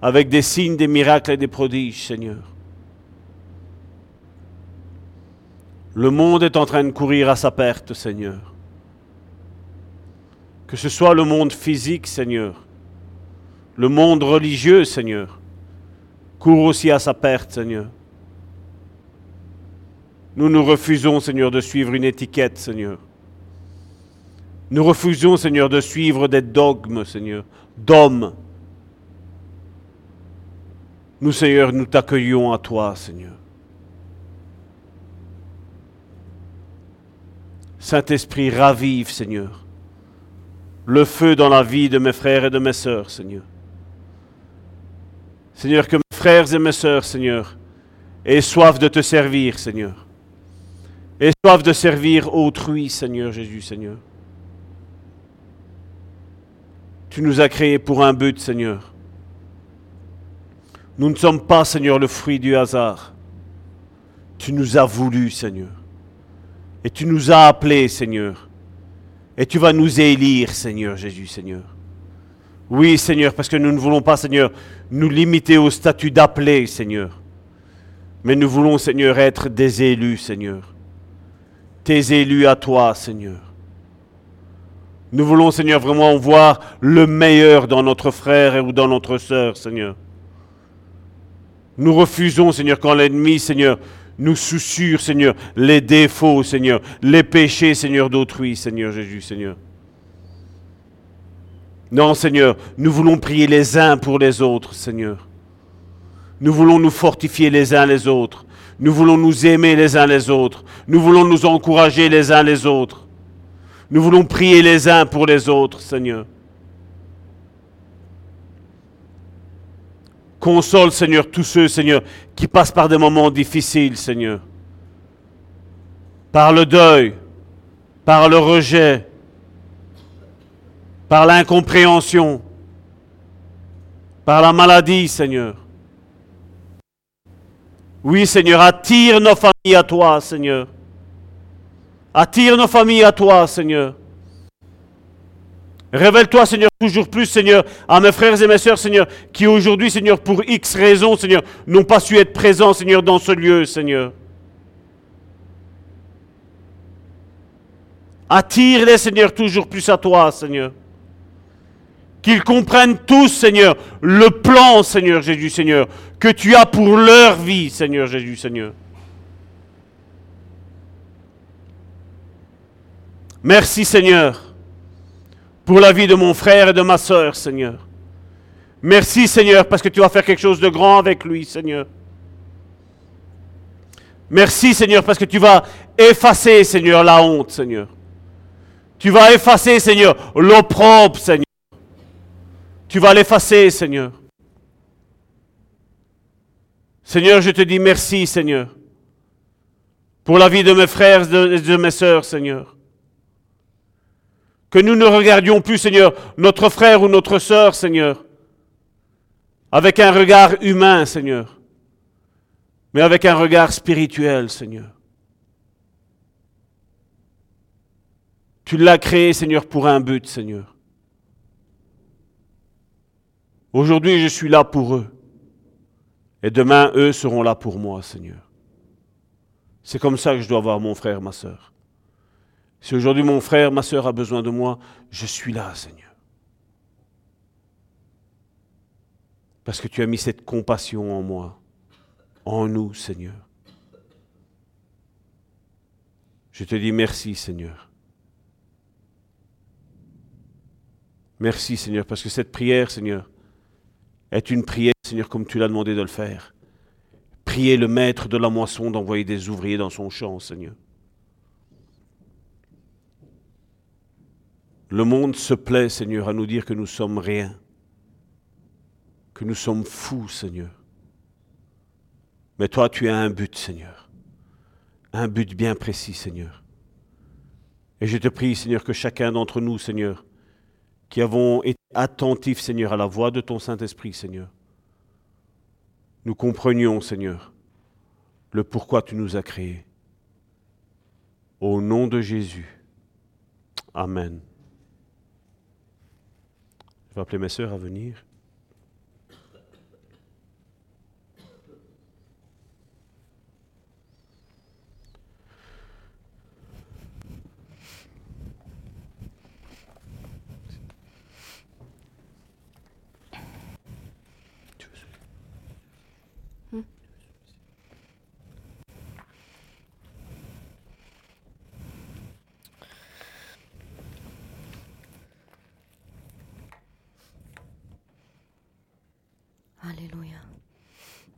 avec des signes, des miracles et des prodiges, Seigneur. Le monde est en train de courir à sa perte, Seigneur. Que ce soit le monde physique, Seigneur, le monde religieux, Seigneur, court aussi à sa perte, Seigneur. Nous nous refusons, Seigneur, de suivre une étiquette, Seigneur. Nous refusons, Seigneur, de suivre des dogmes, Seigneur, d'hommes. Nous, Seigneur, nous t'accueillons à toi, Seigneur. Saint-Esprit, ravive, Seigneur, le feu dans la vie de mes frères et de mes sœurs, Seigneur. Seigneur, que mes frères et mes sœurs, Seigneur, aient soif de te servir, Seigneur. Aient soif de servir autrui, Seigneur Jésus, Seigneur. Tu nous as créés pour un but, Seigneur. Nous ne sommes pas, Seigneur, le fruit du hasard. Tu nous as voulu, Seigneur. Et tu nous as appelés, Seigneur. Et tu vas nous élire, Seigneur Jésus, Seigneur. Oui, Seigneur, parce que nous ne voulons pas, Seigneur, nous limiter au statut d'appelé, Seigneur. Mais nous voulons, Seigneur, être des élus, Seigneur. Tes élus à toi, Seigneur. Nous voulons, Seigneur, vraiment voir le meilleur dans notre frère ou dans notre sœur, Seigneur. Nous refusons, Seigneur, quand l'ennemi, Seigneur, nous soucieux, Seigneur, les défauts, Seigneur, les péchés, Seigneur, d'autrui, Seigneur Jésus, Seigneur. Non, Seigneur, nous voulons prier les uns pour les autres, Seigneur. Nous voulons nous fortifier les uns les autres. Nous voulons nous aimer les uns les autres. Nous voulons nous encourager les uns les autres. Nous voulons prier les uns pour les autres, Seigneur. Console, Seigneur, tous ceux, Seigneur, qui passent par des moments difficiles, Seigneur. Par le deuil, par le rejet, par l'incompréhension, par la maladie, Seigneur. Oui, Seigneur, attire nos familles à toi, Seigneur. Attire nos familles à toi, Seigneur. Révèle-toi, Seigneur, toujours plus, Seigneur, à mes frères et mes sœurs, Seigneur, qui aujourd'hui, Seigneur, pour X raisons, Seigneur, n'ont pas su être présents, Seigneur, dans ce lieu, Seigneur. Attire-les, Seigneur, toujours plus à toi, Seigneur. Qu'ils comprennent tous, Seigneur, le plan, Seigneur Jésus, Seigneur, que tu as pour leur vie, Seigneur Jésus, Seigneur. Merci, Seigneur pour la vie de mon frère et de ma sœur, Seigneur. Merci, Seigneur, parce que tu vas faire quelque chose de grand avec lui, Seigneur. Merci, Seigneur, parce que tu vas effacer, Seigneur, la honte, Seigneur. Tu vas effacer, Seigneur, l'opprobre, Seigneur. Tu vas l'effacer, Seigneur. Seigneur, je te dis merci, Seigneur, pour la vie de mes frères et de mes sœurs, Seigneur. Que nous ne regardions plus, Seigneur, notre frère ou notre sœur, Seigneur, avec un regard humain, Seigneur, mais avec un regard spirituel, Seigneur. Tu l'as créé, Seigneur, pour un but, Seigneur. Aujourd'hui, je suis là pour eux. Et demain, eux seront là pour moi, Seigneur. C'est comme ça que je dois voir mon frère, ma sœur. Si aujourd'hui mon frère, ma soeur a besoin de moi, je suis là, Seigneur. Parce que tu as mis cette compassion en moi, en nous, Seigneur. Je te dis merci, Seigneur. Merci, Seigneur, parce que cette prière, Seigneur, est une prière, Seigneur, comme tu l'as demandé de le faire. Priez le maître de la moisson d'envoyer des ouvriers dans son champ, Seigneur. Le monde se plaît, Seigneur, à nous dire que nous sommes rien, que nous sommes fous, Seigneur. Mais toi, tu as un but, Seigneur. Un but bien précis, Seigneur. Et je te prie, Seigneur, que chacun d'entre nous, Seigneur, qui avons été attentifs, Seigneur, à la voix de ton Saint-Esprit, Seigneur, nous comprenions, Seigneur, le pourquoi tu nous as créés. Au nom de Jésus. Amen. Je mes sœurs à venir. Alléluia.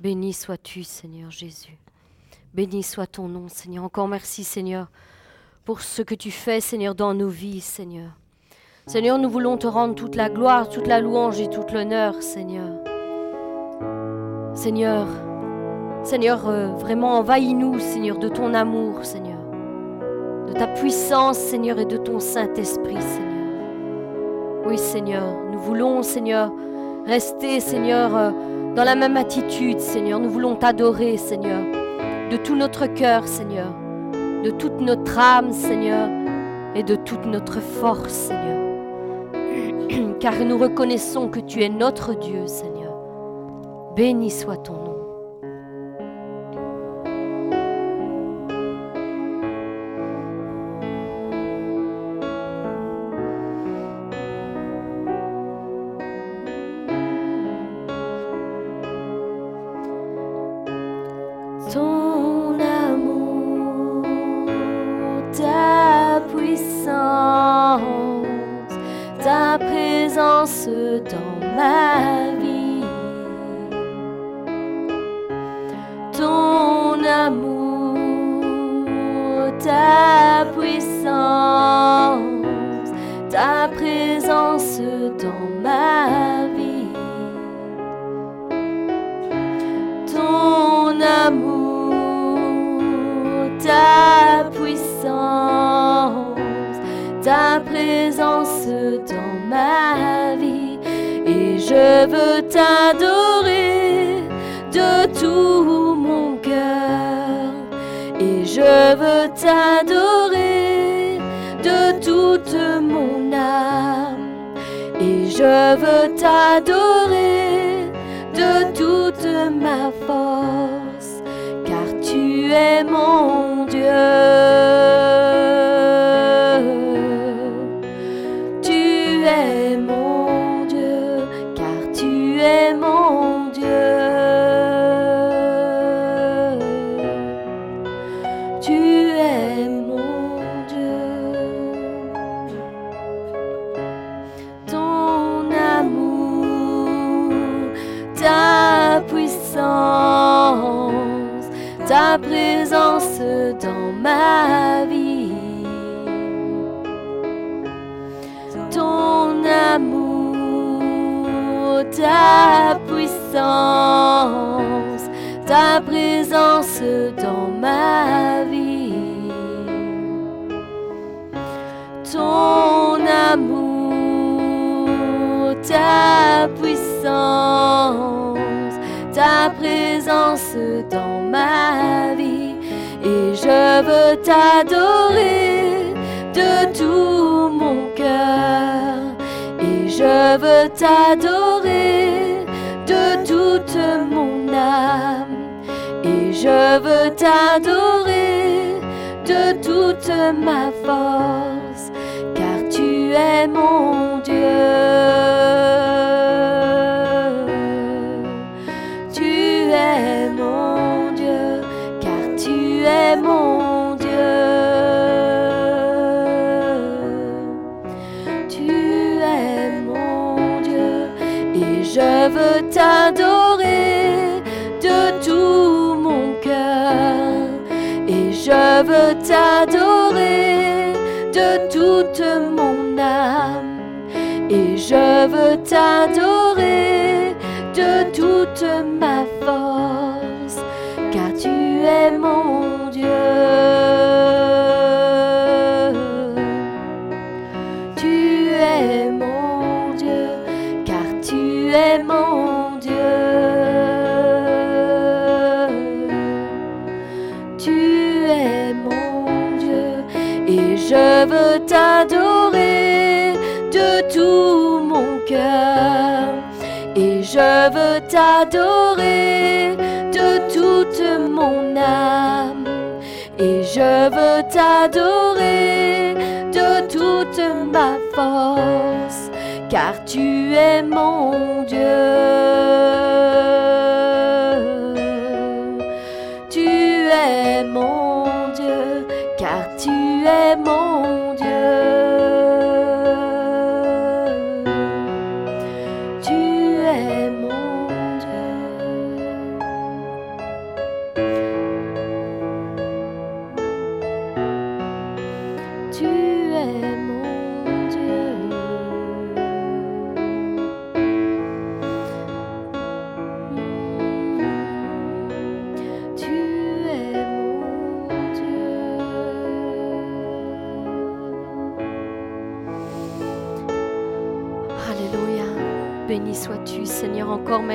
Béni sois-tu, Seigneur Jésus. Béni soit ton nom, Seigneur. Encore merci, Seigneur, pour ce que tu fais, Seigneur, dans nos vies, Seigneur. Seigneur, nous voulons te rendre toute la gloire, toute la louange et tout l'honneur, Seigneur. Seigneur, Seigneur, euh, vraiment envahis-nous, Seigneur, de ton amour, Seigneur. De ta puissance, Seigneur, et de ton Saint-Esprit, Seigneur. Oui, Seigneur, nous voulons, Seigneur, rester, Seigneur, euh, dans la même attitude, Seigneur. Nous voulons t'adorer, Seigneur, de tout notre cœur, Seigneur, de toute notre âme, Seigneur, et de toute notre force, Seigneur. [CLEARS THROAT] Car nous reconnaissons que tu es notre Dieu, Seigneur. Béni soit ton nom.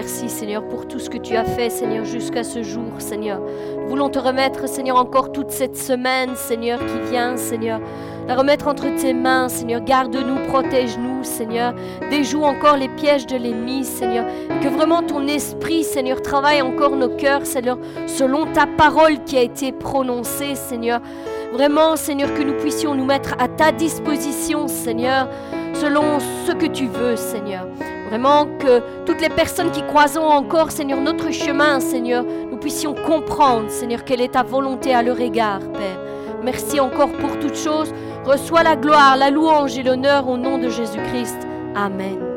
Merci, Seigneur, pour tout ce que tu as fait, Seigneur, jusqu'à ce jour, Seigneur. Nous voulons te remettre, Seigneur, encore toute cette semaine, Seigneur, qui vient, Seigneur. La remettre entre tes mains, Seigneur. Garde-nous, protège-nous, Seigneur. Déjoue encore les pièges de l'ennemi, Seigneur. Que vraiment ton esprit, Seigneur, travaille encore nos cœurs, Seigneur, selon ta parole qui a été prononcée, Seigneur. Vraiment, Seigneur, que nous puissions nous mettre à ta disposition, Seigneur, selon ce que tu veux, Seigneur. Vraiment que toutes les personnes qui croisons encore, Seigneur, notre chemin, Seigneur, nous puissions comprendre, Seigneur, quelle est ta volonté à leur égard, Père. Merci encore pour toutes choses. Reçois la gloire, la louange et l'honneur au nom de Jésus-Christ. Amen.